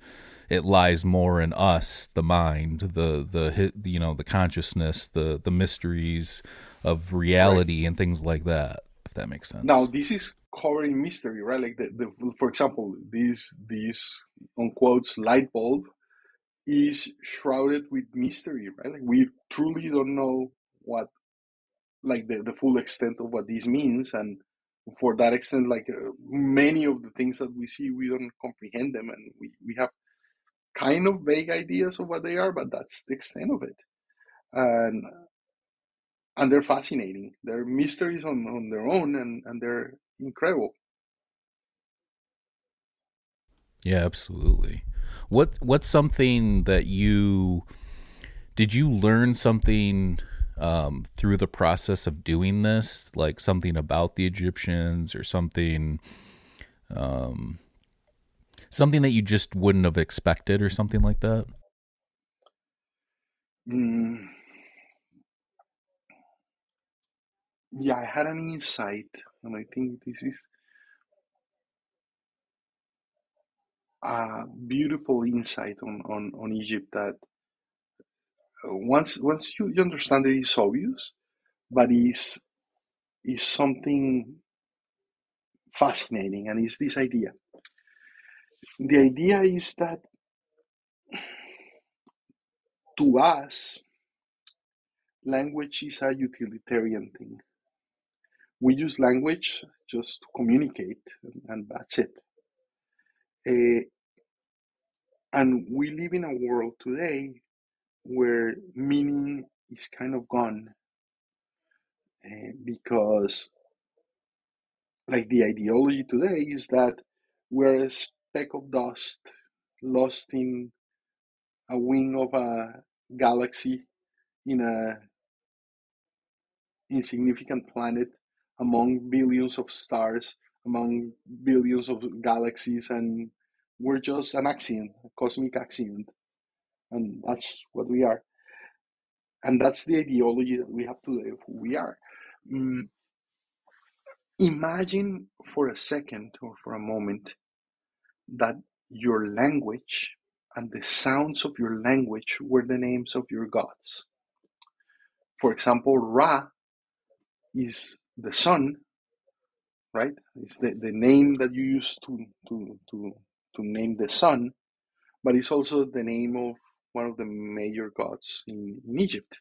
it lies more in us the mind the the you know the consciousness the the mysteries of reality and things like that if that makes sense Now this is covering mystery, right? Like the, the for example, this this on quotes light bulb is shrouded with mystery, right? Like we truly don't know what like the, the full extent of what this means and for that extent like uh, many of the things that we see we don't comprehend them and we, we have kind of vague ideas of what they are but that's the extent of it and and they're fascinating they're mysteries on, on their own and, and they're incredible Yeah, absolutely. What what's something that you did you learn something um, through the process of doing this, like something about the Egyptians or something, um, something that you just wouldn't have expected or something like that? Mm. Yeah, I had an insight, and I think this is a beautiful insight on, on, on Egypt that once once you, you understand that it's obvious, but is is something fascinating, and it's this idea. The idea is that to us, language is a utilitarian thing. We use language just to communicate, and, and that's it. Uh, and we live in a world today where meaning is kind of gone uh, because, like, the ideology today is that we're a speck of dust lost in a wing of a galaxy in a insignificant planet among billions of stars among billions of galaxies and we're just an accident a cosmic accident and that's what we are and that's the ideology that we have today of who we are mm, imagine for a second or for a moment that your language and the sounds of your language were the names of your gods. For example, Ra is the sun, right? It's the, the name that you use to, to, to, to name the sun, but it's also the name of one of the major gods in, in Egypt.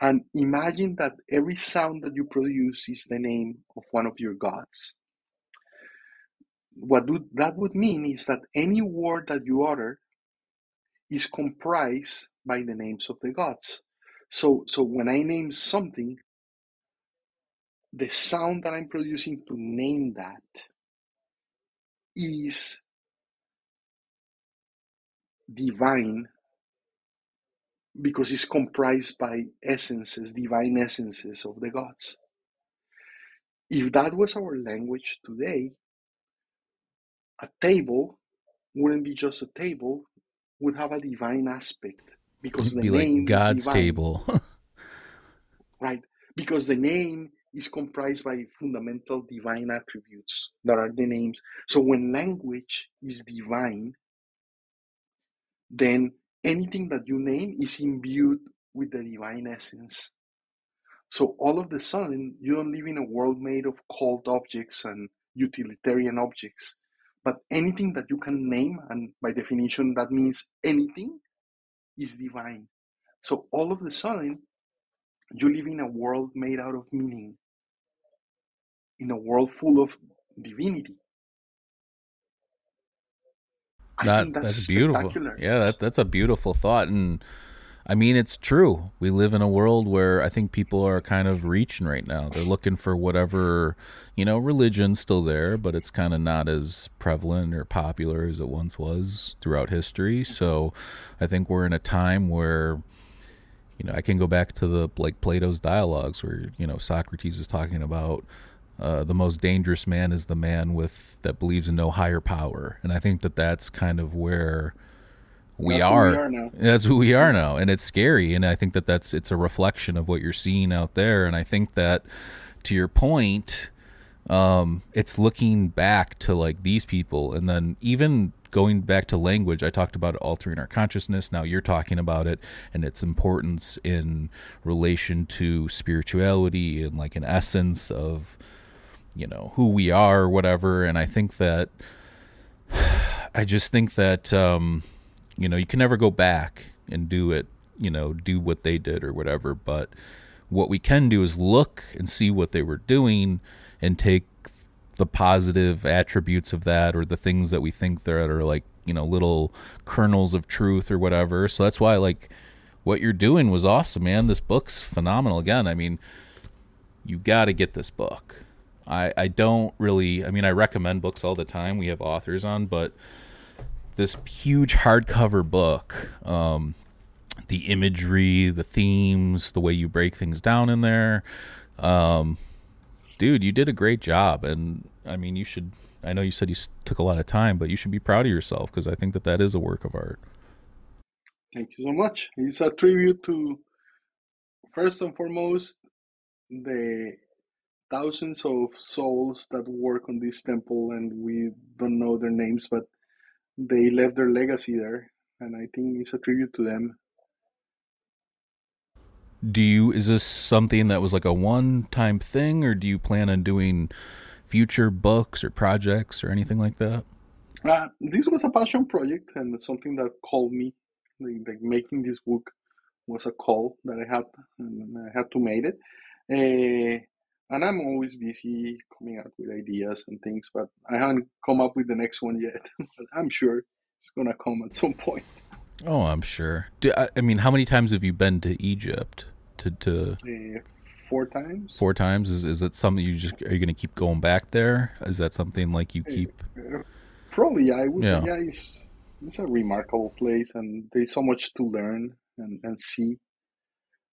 And imagine that every sound that you produce is the name of one of your gods. What do, that would mean is that any word that you utter is comprised by the names of the gods. So, so when I name something, the sound that I'm producing to name that is divine because it's comprised by essences, divine essences of the gods. If that was our language today, a table wouldn't be just a table, would have a divine aspect because It'd the be name like God's table. right? Because the name is comprised by fundamental divine attributes that are the names. So when language is divine, then anything that you name is imbued with the divine essence. So all of the sudden, you don't live in a world made of cold objects and utilitarian objects, but anything that you can name, and by definition, that means anything, is divine. So all of the sudden, you live in a world made out of meaning, in a world full of divinity. I That think that's, that's beautiful. Yeah, that that's a beautiful thought, and I mean it's true. We live in a world where I think people are kind of reaching right now. They're looking for whatever, you know, religion's still there, but it's kind of not as prevalent or popular as it once was throughout history. Mm-hmm. So, I think we're in a time where you know, I can go back to the like Plato's dialogues where you know Socrates is talking about uh, the most dangerous man is the man with that believes in no higher power, and I think that that's kind of where we That's are. we are now. That's who we are now, and it's scary. And I think that that's it's a reflection of what you're seeing out there. And I think that to your point, um, it's looking back to like these people, and then even going back to language. I talked about altering our consciousness. Now you're talking about it and its importance in relation to spirituality and like an essence of you know who we are or whatever. And I think that I just think that um, you know you can never go back and do it. You know, do what they did or whatever, but what we can do is look and see what they were doing and take the positive attributes of that or the things that we think that are like you know little kernels of truth or whatever so that's why like what you're doing was awesome man this book's phenomenal again i mean you got to get this book i i don't really i mean i recommend books all the time we have authors on but this huge hardcover book um the imagery the themes the way you break things down in there um dude, you did a great job, and I mean, you should. I know you said you took a lot of time, but you should be proud of yourself because I think that that is a work of art. Thank you so much. It's a tribute to, first and foremost, the thousands of souls that work on this temple, and we don't know their names, but they left their legacy there, and I think it's a tribute to them. do you is this something that was like a one time thing or do you plan on doing future books or projects or anything like that Uh, this was a passion project and something that called me. Like, like making this book was a call that I had, and I had to make it. Uh, and I'm always busy coming up with ideas and things, but I haven't come up with the next one yet. but I'm sure it's gonna come at some point. oh i'm sure do, I, I mean how many times have you been to egypt to to Uh, four times. four times is, is it something you just are you going to keep going back there is that something like you keep Uh, probably, I would. Yeah. Yeah, it's, it's a remarkable place, and there's so much to learn and, and see.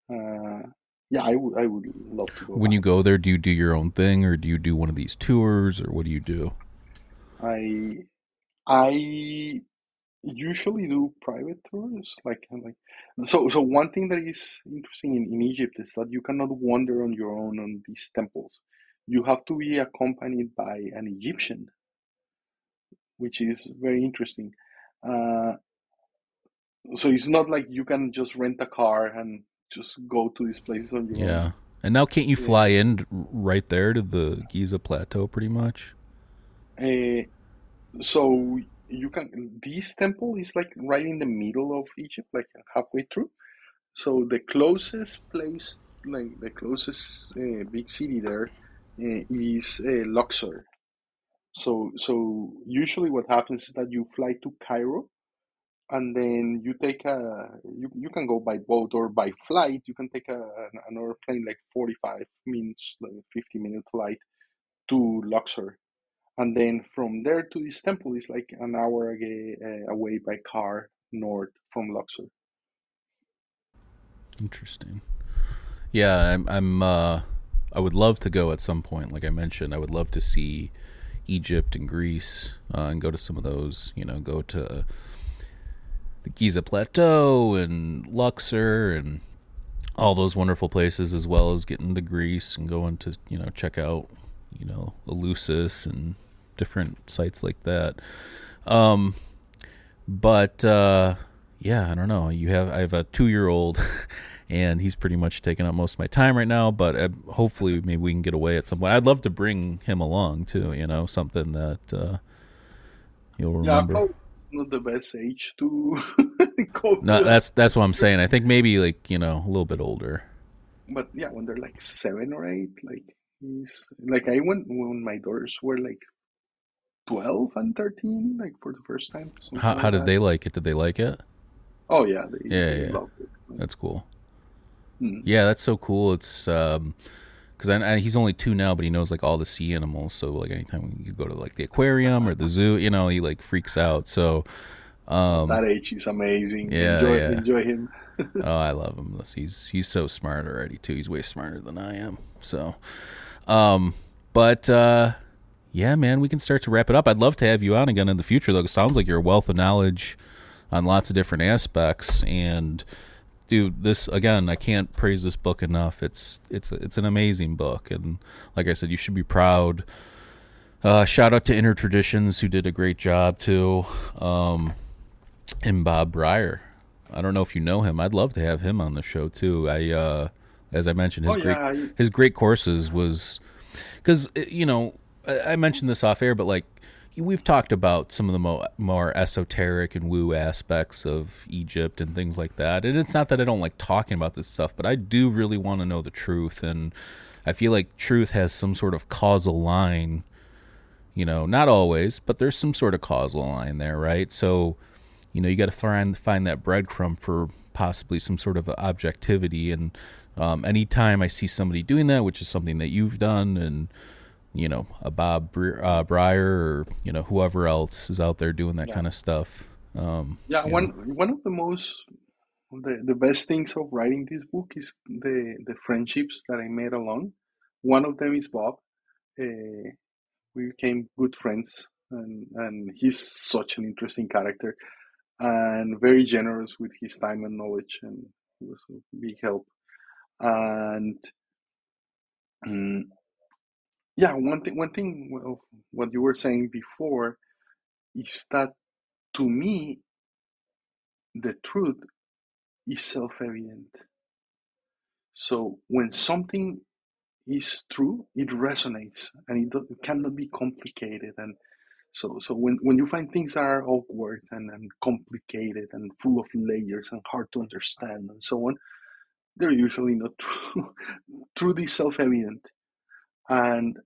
Uh, yeah, I would. I would love to go. when you go there do you do your own thing or do you do one of these tours or what do you do I I usually do private tours, like like so. So one thing that is interesting in, in Egypt is that you cannot wander on your own on these temples. You have to be accompanied by an Egyptian, which is very interesting. Uh, so it's not like you can just rent a car and just go to these places on your yeah own. and now can't you Yeah. fly in right there to the giza plateau pretty much Uh, so you can this temple is like right in the middle of Egypt, like halfway through. So the closest place, like the closest uh, big city there, uh, is uh, Luxor. So so usually what happens is that you fly to Cairo, and then you take a you, you can go by boat or by flight. You can take a, an- another plane like forty five minutes, like fifty minute flight to Luxor and then from there to this temple is like an hour away, uh, away by car north from Luxor. Interesting. Yeah, I'm. I'm. Uh, I would love to go at some point. Like I mentioned, I would love to see Egypt and Greece uh, and go to some of those. You know, go to the Giza Plateau and Luxor and all those wonderful places, as well as getting to Greece and going to you know check out you know Eleusis and different sites like that. Um, but uh, yeah, I don't know. You have I have a two year old, and he's pretty much taking up most of my time right now. But uh, hopefully, maybe we can get away at some point. I'd love to bring him along too. You know, something that uh, you'll remember. probably not the best age to go. no, to that's that's what I'm saying. I think maybe like you know a little bit older. But yeah, when they're like seven or eight, like he's like I went when my daughters were like twelve and thirteen, like for the first time. something How like did that. they like it? Did they like it? Oh yeah, they, Yeah, they yeah. loved it. That's cool. Mm. Yeah, that's so cool. It's um, because I, I, he's only two now, but he knows like all the sea animals. So like anytime you go to like the aquarium or the zoo, you know, he like freaks out. So um, that age is amazing. yeah, enjoy, yeah. enjoy him. oh, I love him. He's he's so smart already too. He's way smarter than I am. So, um, but uh, yeah, man, we can start to wrap it up. I'd love to have you on again in the future, though. It sounds like you're a wealth of knowledge on lots of different aspects. And dude, this again, I can't praise this book enough. It's it's it's an amazing book, and like I said, you should be proud. Uh, shout out to Inner Traditions who did a great job too, um, and Bob Brier. I don't know if you know him. I'd love to have him on the show too. I, uh, as I mentioned, his Oh, great yeah, I- his great courses was because you know I, I mentioned this off air, but like we've talked about some of the mo- more esoteric and woo aspects of Egypt and things like that. And it's not that I don't like talking about this stuff, but I do really want to know the truth, and I feel like truth has some sort of causal line. You know, not always, but there's some sort of causal line there, right? So, you know, you got to find find that breadcrumb for possibly some sort of objectivity. And um, anytime I see somebody doing that, which is something that you've done, and you know, a Bob Bre- uh, Brier or you know whoever else is out there doing that Yeah. kind of stuff. Um, Yeah, one know. one of the most the, the best things of writing this book is the the friendships that I made along. One of them is Bob. Uh, we became good friends, and and he's such an interesting character, and very generous with his time and knowledge, and he was a big help. And mm, yeah, one thing one thing of what you were saying before is that to me the truth is self-evident So when something is true, it resonates and it, it cannot be complicated. And so, so when, when you find things that are awkward and, and complicated and full of layers and hard to understand and so on, they're usually not true, truly self evident. And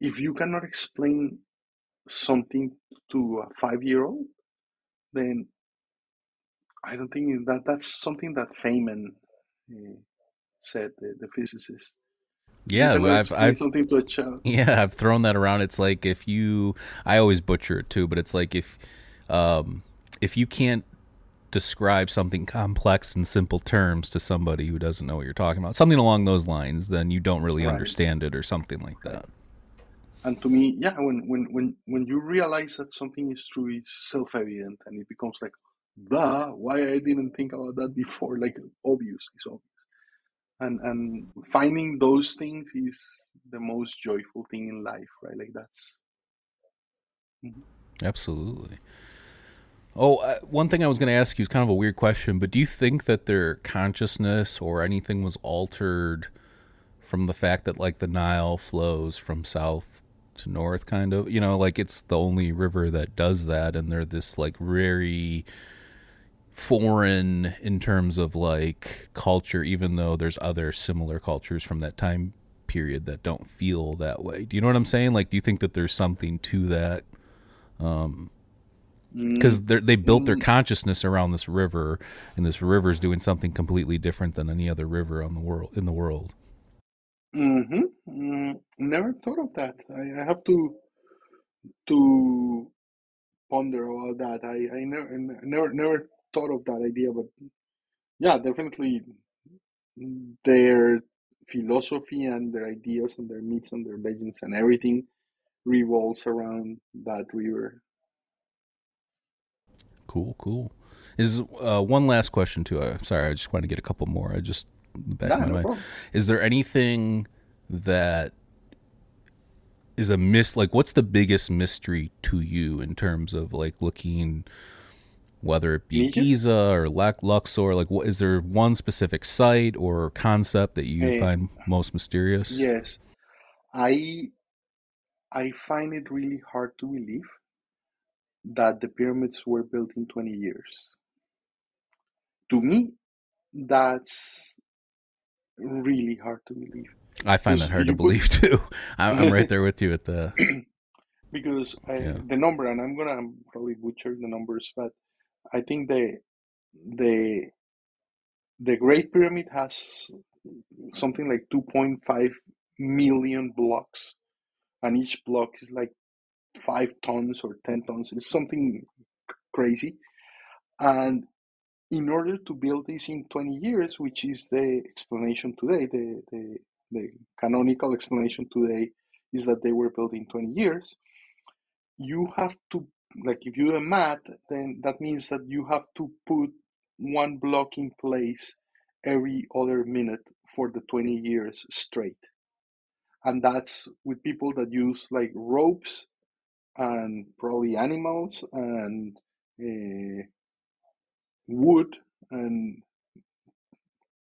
if you cannot explain something to a five year old, then I don't think that that's something that Feynman uh, said, the, the physicist. Yeah, I've I've something to a child. yeah, I've thrown that around. It's like if you I always butcher it too, but it's like if um if you can't describe something complex in simple terms to somebody who doesn't know what you're talking about, something along those lines, then you don't really Right. understand it or something like that. And to me, yeah, when, when, when, when you realize that something is true, it's self evident and it becomes like, the why I didn't think about that before, like obvious, it's obvious. And, and finding those things is the most joyful thing in life, right? Like that's, mm-hmm. Absolutely. Oh, uh, one thing I was going to ask you is kind of a weird question, but do you think that their consciousness or anything was altered from the fact that like the Nile flows from south to north kind of, you know, like it's the only river that does that and they're this like very foreign in terms of like culture even though there's other similar cultures from that time period that don't feel that way. Do you know what I'm saying? Like do you think that there's something to that mm, because they built their consciousness around this river, and this river is doing something completely different than any other river on the world in the world. hmm mm, never thought of that. I, I have to, to ponder about that. I, I never, never, never thought of that idea, but yeah, definitely their philosophy and their ideas and their myths and their legends and everything revolves around that river. Cool, cool. Is uh, one last question too? Uh, sorry, I just want to get a couple more. I just back of my no mind. problem. Is there anything that is a miss? Like, what's the biggest mystery to you in terms of like looking, whether it be Egypt? Giza or Lac- Luxor? Like, what is there one specific site or concept that you Eh, find most mysterious? Yes, I I find it really hard to believe that the pyramids were built in 20 years. To me, that's really hard to believe I find that hard to believe too. I'm, I'm right there with you at the because I, yeah. the number, and I'm gonna probably butcher the numbers, but I think the the the Great Pyramid has something like 2.5 million blocks, and each block is like five tons or 10 tons. It's something crazy. And in order to build this in 20 years, which is the explanation today, the, the, the canonical explanation today is that they were built in 20 years, you have to, like, if you do the math, then that means that you have to put one block in place every other minute for the 20 years straight. And that's with people that use like ropes and probably animals and uh, wood and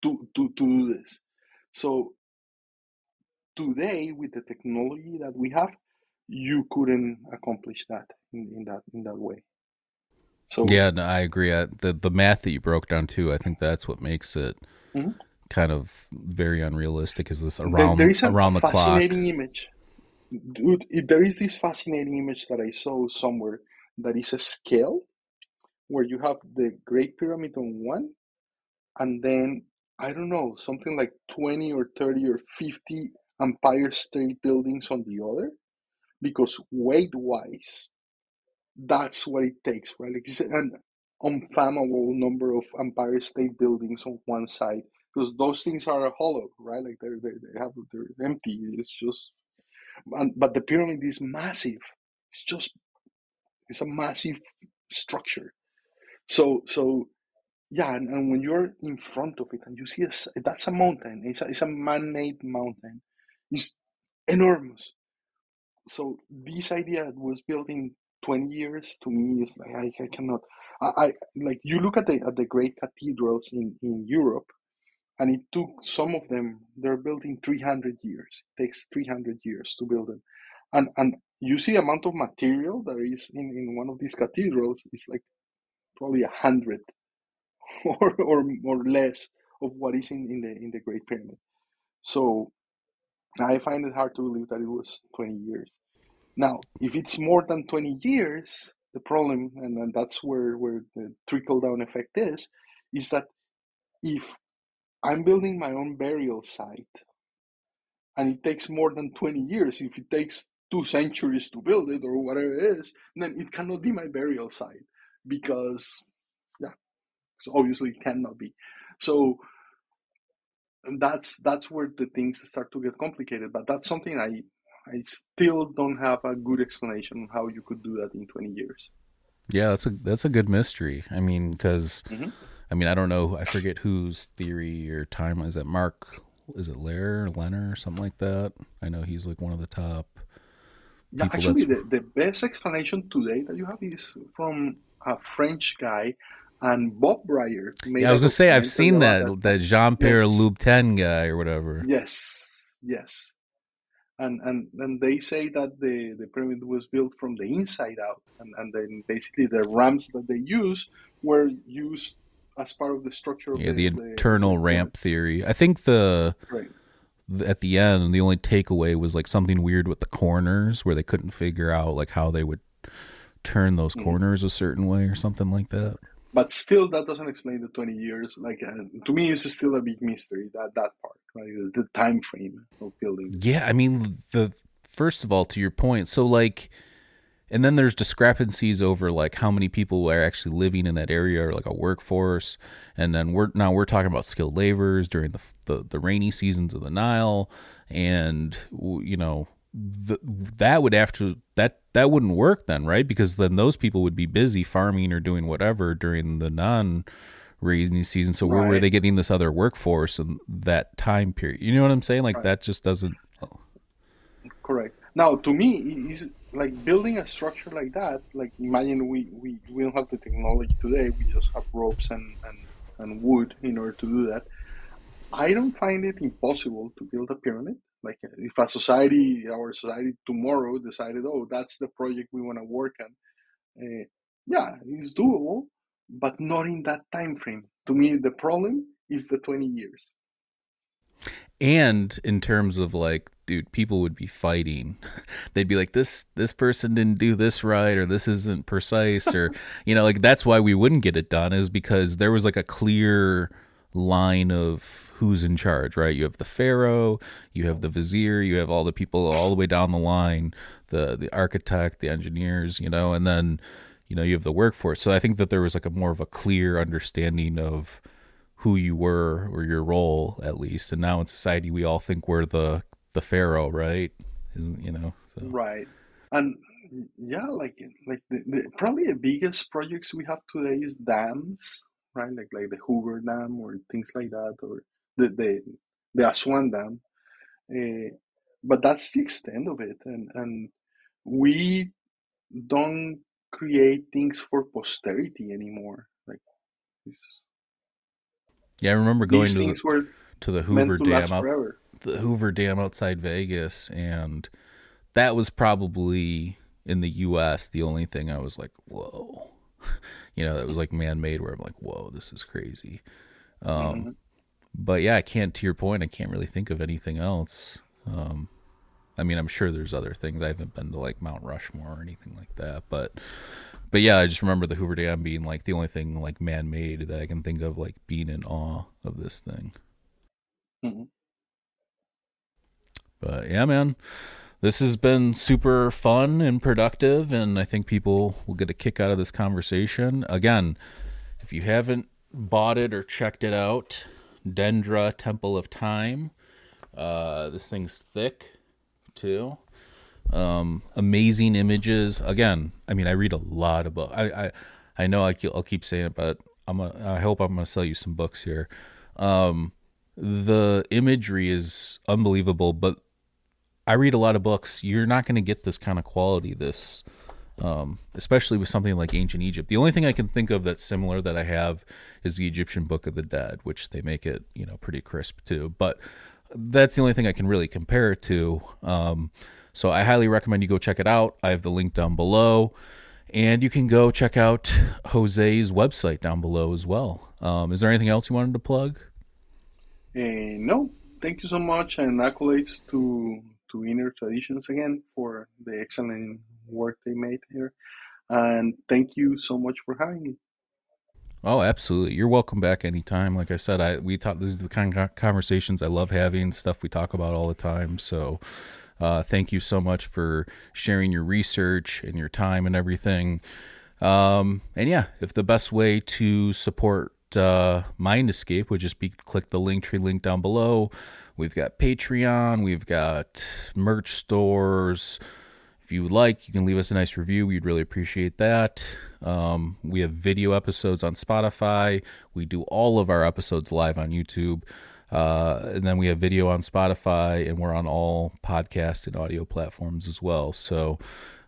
to, to, to do this. So today, with the technology that we have, you couldn't accomplish that in, in that in that way. So Yeah, no, I agree. I, the the math that you broke down too, I think that's what makes it Mhm. kind of very unrealistic. Is this there, around there is a around the clock? fascinating image. Dude, there is this fascinating image that I saw somewhere that is a scale where you have the Great Pyramid on one, and then I don't know, something like 20 or 30 or 50 Empire State Buildings on the other, because weight wise, that's what it takes, right? It's an unfathomable number of Empire State Buildings on one side, because those things are hollow, right? Like they're, they they have they're empty. It's just, and, but the pyramid is massive. It's just it's a massive structure. So so yeah, and, and when you're in front of it and you see that's a mountain. It's a, it's a man-made mountain. It's enormous. So this idea was built in 20 years to me is like I, I cannot. I, I like you look at the at the great cathedrals in in Europe, and it took some of them. They're built in 300 years. It takes 300 years to build them, and and you see amount of material that is in, in one of these cathedrals is like probably a hundred or, or or less of what is in, in the in the Great Pyramid. So I find it hard to believe that it was 20 years. Now, if it's more than 20 years, the problem, and, and that's where, where the trickle down effect is, is that if I'm building my own burial site and it takes more than 20 years, if it takes two centuries to build it or whatever it is, then it cannot be my burial site because, yeah, so obviously it cannot be. So that's that's where the things start to get complicated. But that's something I I still don't have a good explanation on how you could do that in 20 years. Yeah, that's a that's a good mystery. I mean, because Mhm. I mean, I don't know. I forget whose theory or time is that. Mark, is it Lair, Lehner, or something like that? I know he's like one of the top. Yeah, actually, that's- the, the best explanation today that you have is from a French guy, and Bob Brier. Yeah, I was gonna say I've seen about that that Jean Pierre Yes. Louboutin guy or whatever. Yes, yes. And, and and they say that the, the pyramid was built from the inside out, and, and then basically the ramps that they use were used as part of the structure of Yeah, the, the internal ramp theory. I think the Right. at the end the only takeaway was like something weird with the corners where they couldn't figure out like how they would turn those Mhm. corners a certain way or something like that. But still, that doesn't explain the 20 years. Like uh, to me, it's still a big mystery that that part, right? The, the time frame of building. Yeah, I mean the first of all to your point, so like and then there's discrepancies over like how many people are actually living in that area or like a workforce. And then we're now we're talking about skilled laborers during the the, the rainy seasons of the Nile. And you know the, that would have to that that wouldn't work then right? Because then those people would be busy farming or doing whatever during the non rainy season. So where were they getting this other workforce in that time period? You know what i'm saying? Like that just doesn't oh. Correct. Now, to me, is like building a structure like that. Like imagine we, we, we don't have the technology today. We just have ropes and, and, and wood in order to do that. I don't find it impossible to build a pyramid. Like if a society, our society tomorrow decided, oh, that's the project we want to work on. Uh, yeah, it's doable, but not in that time frame. To me, the problem is the 20 years. and in terms of like dude people would be fighting. They'd be like this this person didn't do this right or this isn't precise or you know like that's why we wouldn't get it done is because there was like a clear line of who's in charge right? You have the pharaoh you have the vizier you have all the people all the way down the line the the architect the engineers you know and then you know you have the workforce. So i think that there was like a more of a clear understanding of who you were or your role at least. And now in society we all think we're the the pharaoh right isn't you know so Right. And yeah, like like the, the probably the biggest projects we have today is dams, right? Like like the Hoover Dam or things like that, or the the, the Aswan Dam. Uh, but that's the extent of it, and and we don't create things for posterity anymore. Like it's- yeah i remember going to the, were to the hoover to dam last out, forever. The hoover dam outside vegas and that was probably in the us the only thing i was like whoa. You know that was like man-made where i'm like whoa this is crazy. Um Mhm. but yeah i can't to your point i can't really think of anything else. Um i mean i'm sure there's other things. I haven't been to like mount rushmore or anything like that but but yeah i just remember the hoover dam being like the only thing like man-made that i can think of like being in awe of this thing. Mhm. But yeah man this has been super fun and productive and i think people will get a kick out of this conversation. Again if you haven't bought it or checked it out dendra temple of time uh, this thing's thick too. Um, amazing images. Again i mean i read a lot of books i i, I know I, i'll keep saying it but i'm a, i hope i'm gonna sell you some books here. Um, the imagery is unbelievable but I read a lot of books. You're not going to get this kind of quality this um, especially with something like ancient Egypt. The only thing I can think of that's similar that I have is the Egyptian Book of the Dead, which they make it you know pretty crisp too. But that's the only thing I can really compare it to. Um, so I highly recommend you go check it out. I have the link down below. And you can go check out Jose's website down below as well. Um, is there anything else you wanted to plug? Uh, no, thank you so much, and accolades to to Inner Traditions again for the excellent work they made here. And thank you so much for having me. Oh, absolutely. You're welcome back anytime. Like I said, I we talk. This is the kind of conversations I love having. Stuff we talk about all the time. So, uh, thank you so much for sharing your research and your time and everything. Um, and yeah, if the best way to support uh, Mind Escape would just be click the link tree link down below. We've got Patreon, we've got merch stores. If you would like, you can leave us a nice review. We'd really appreciate that. Um, we have video episodes on Spotify. We do all of our episodes live on YouTube. Uh, and then we have video on Spotify, and we're on all podcast and audio platforms as well. So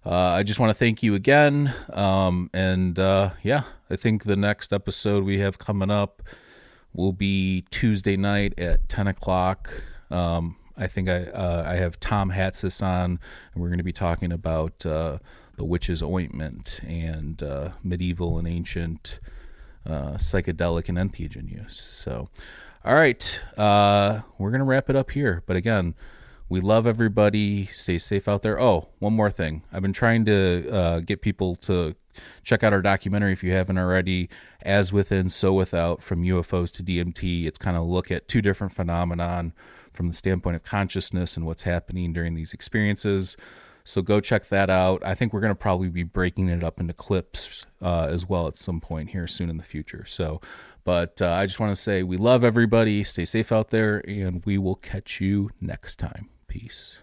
uh, I just want to thank you again. Um, and uh, yeah, I think the next episode we have coming up will be Tuesday night at 10 o'clock. Um, I think I uh, I have Tom Hatsis on, and we're going to be talking about uh, the witch's ointment and uh, medieval and ancient uh, psychedelic and entheogen use. So, all right, uh, we're going to wrap it up here. But again, we love everybody. Stay safe out there. Oh, one more thing. I've been trying to uh, get people to check out our documentary if you haven't already. As within, so without. From UFOs to DMT. It's kind of look at two different phenomenon from the standpoint of consciousness and what's happening during these experiences. So go check that out. I think we're going to probably be breaking it up into clips uh, as well at some point here soon in the future. So, but uh, I just want to say we love everybody. Stay safe out there, and we will catch you next time. Peace.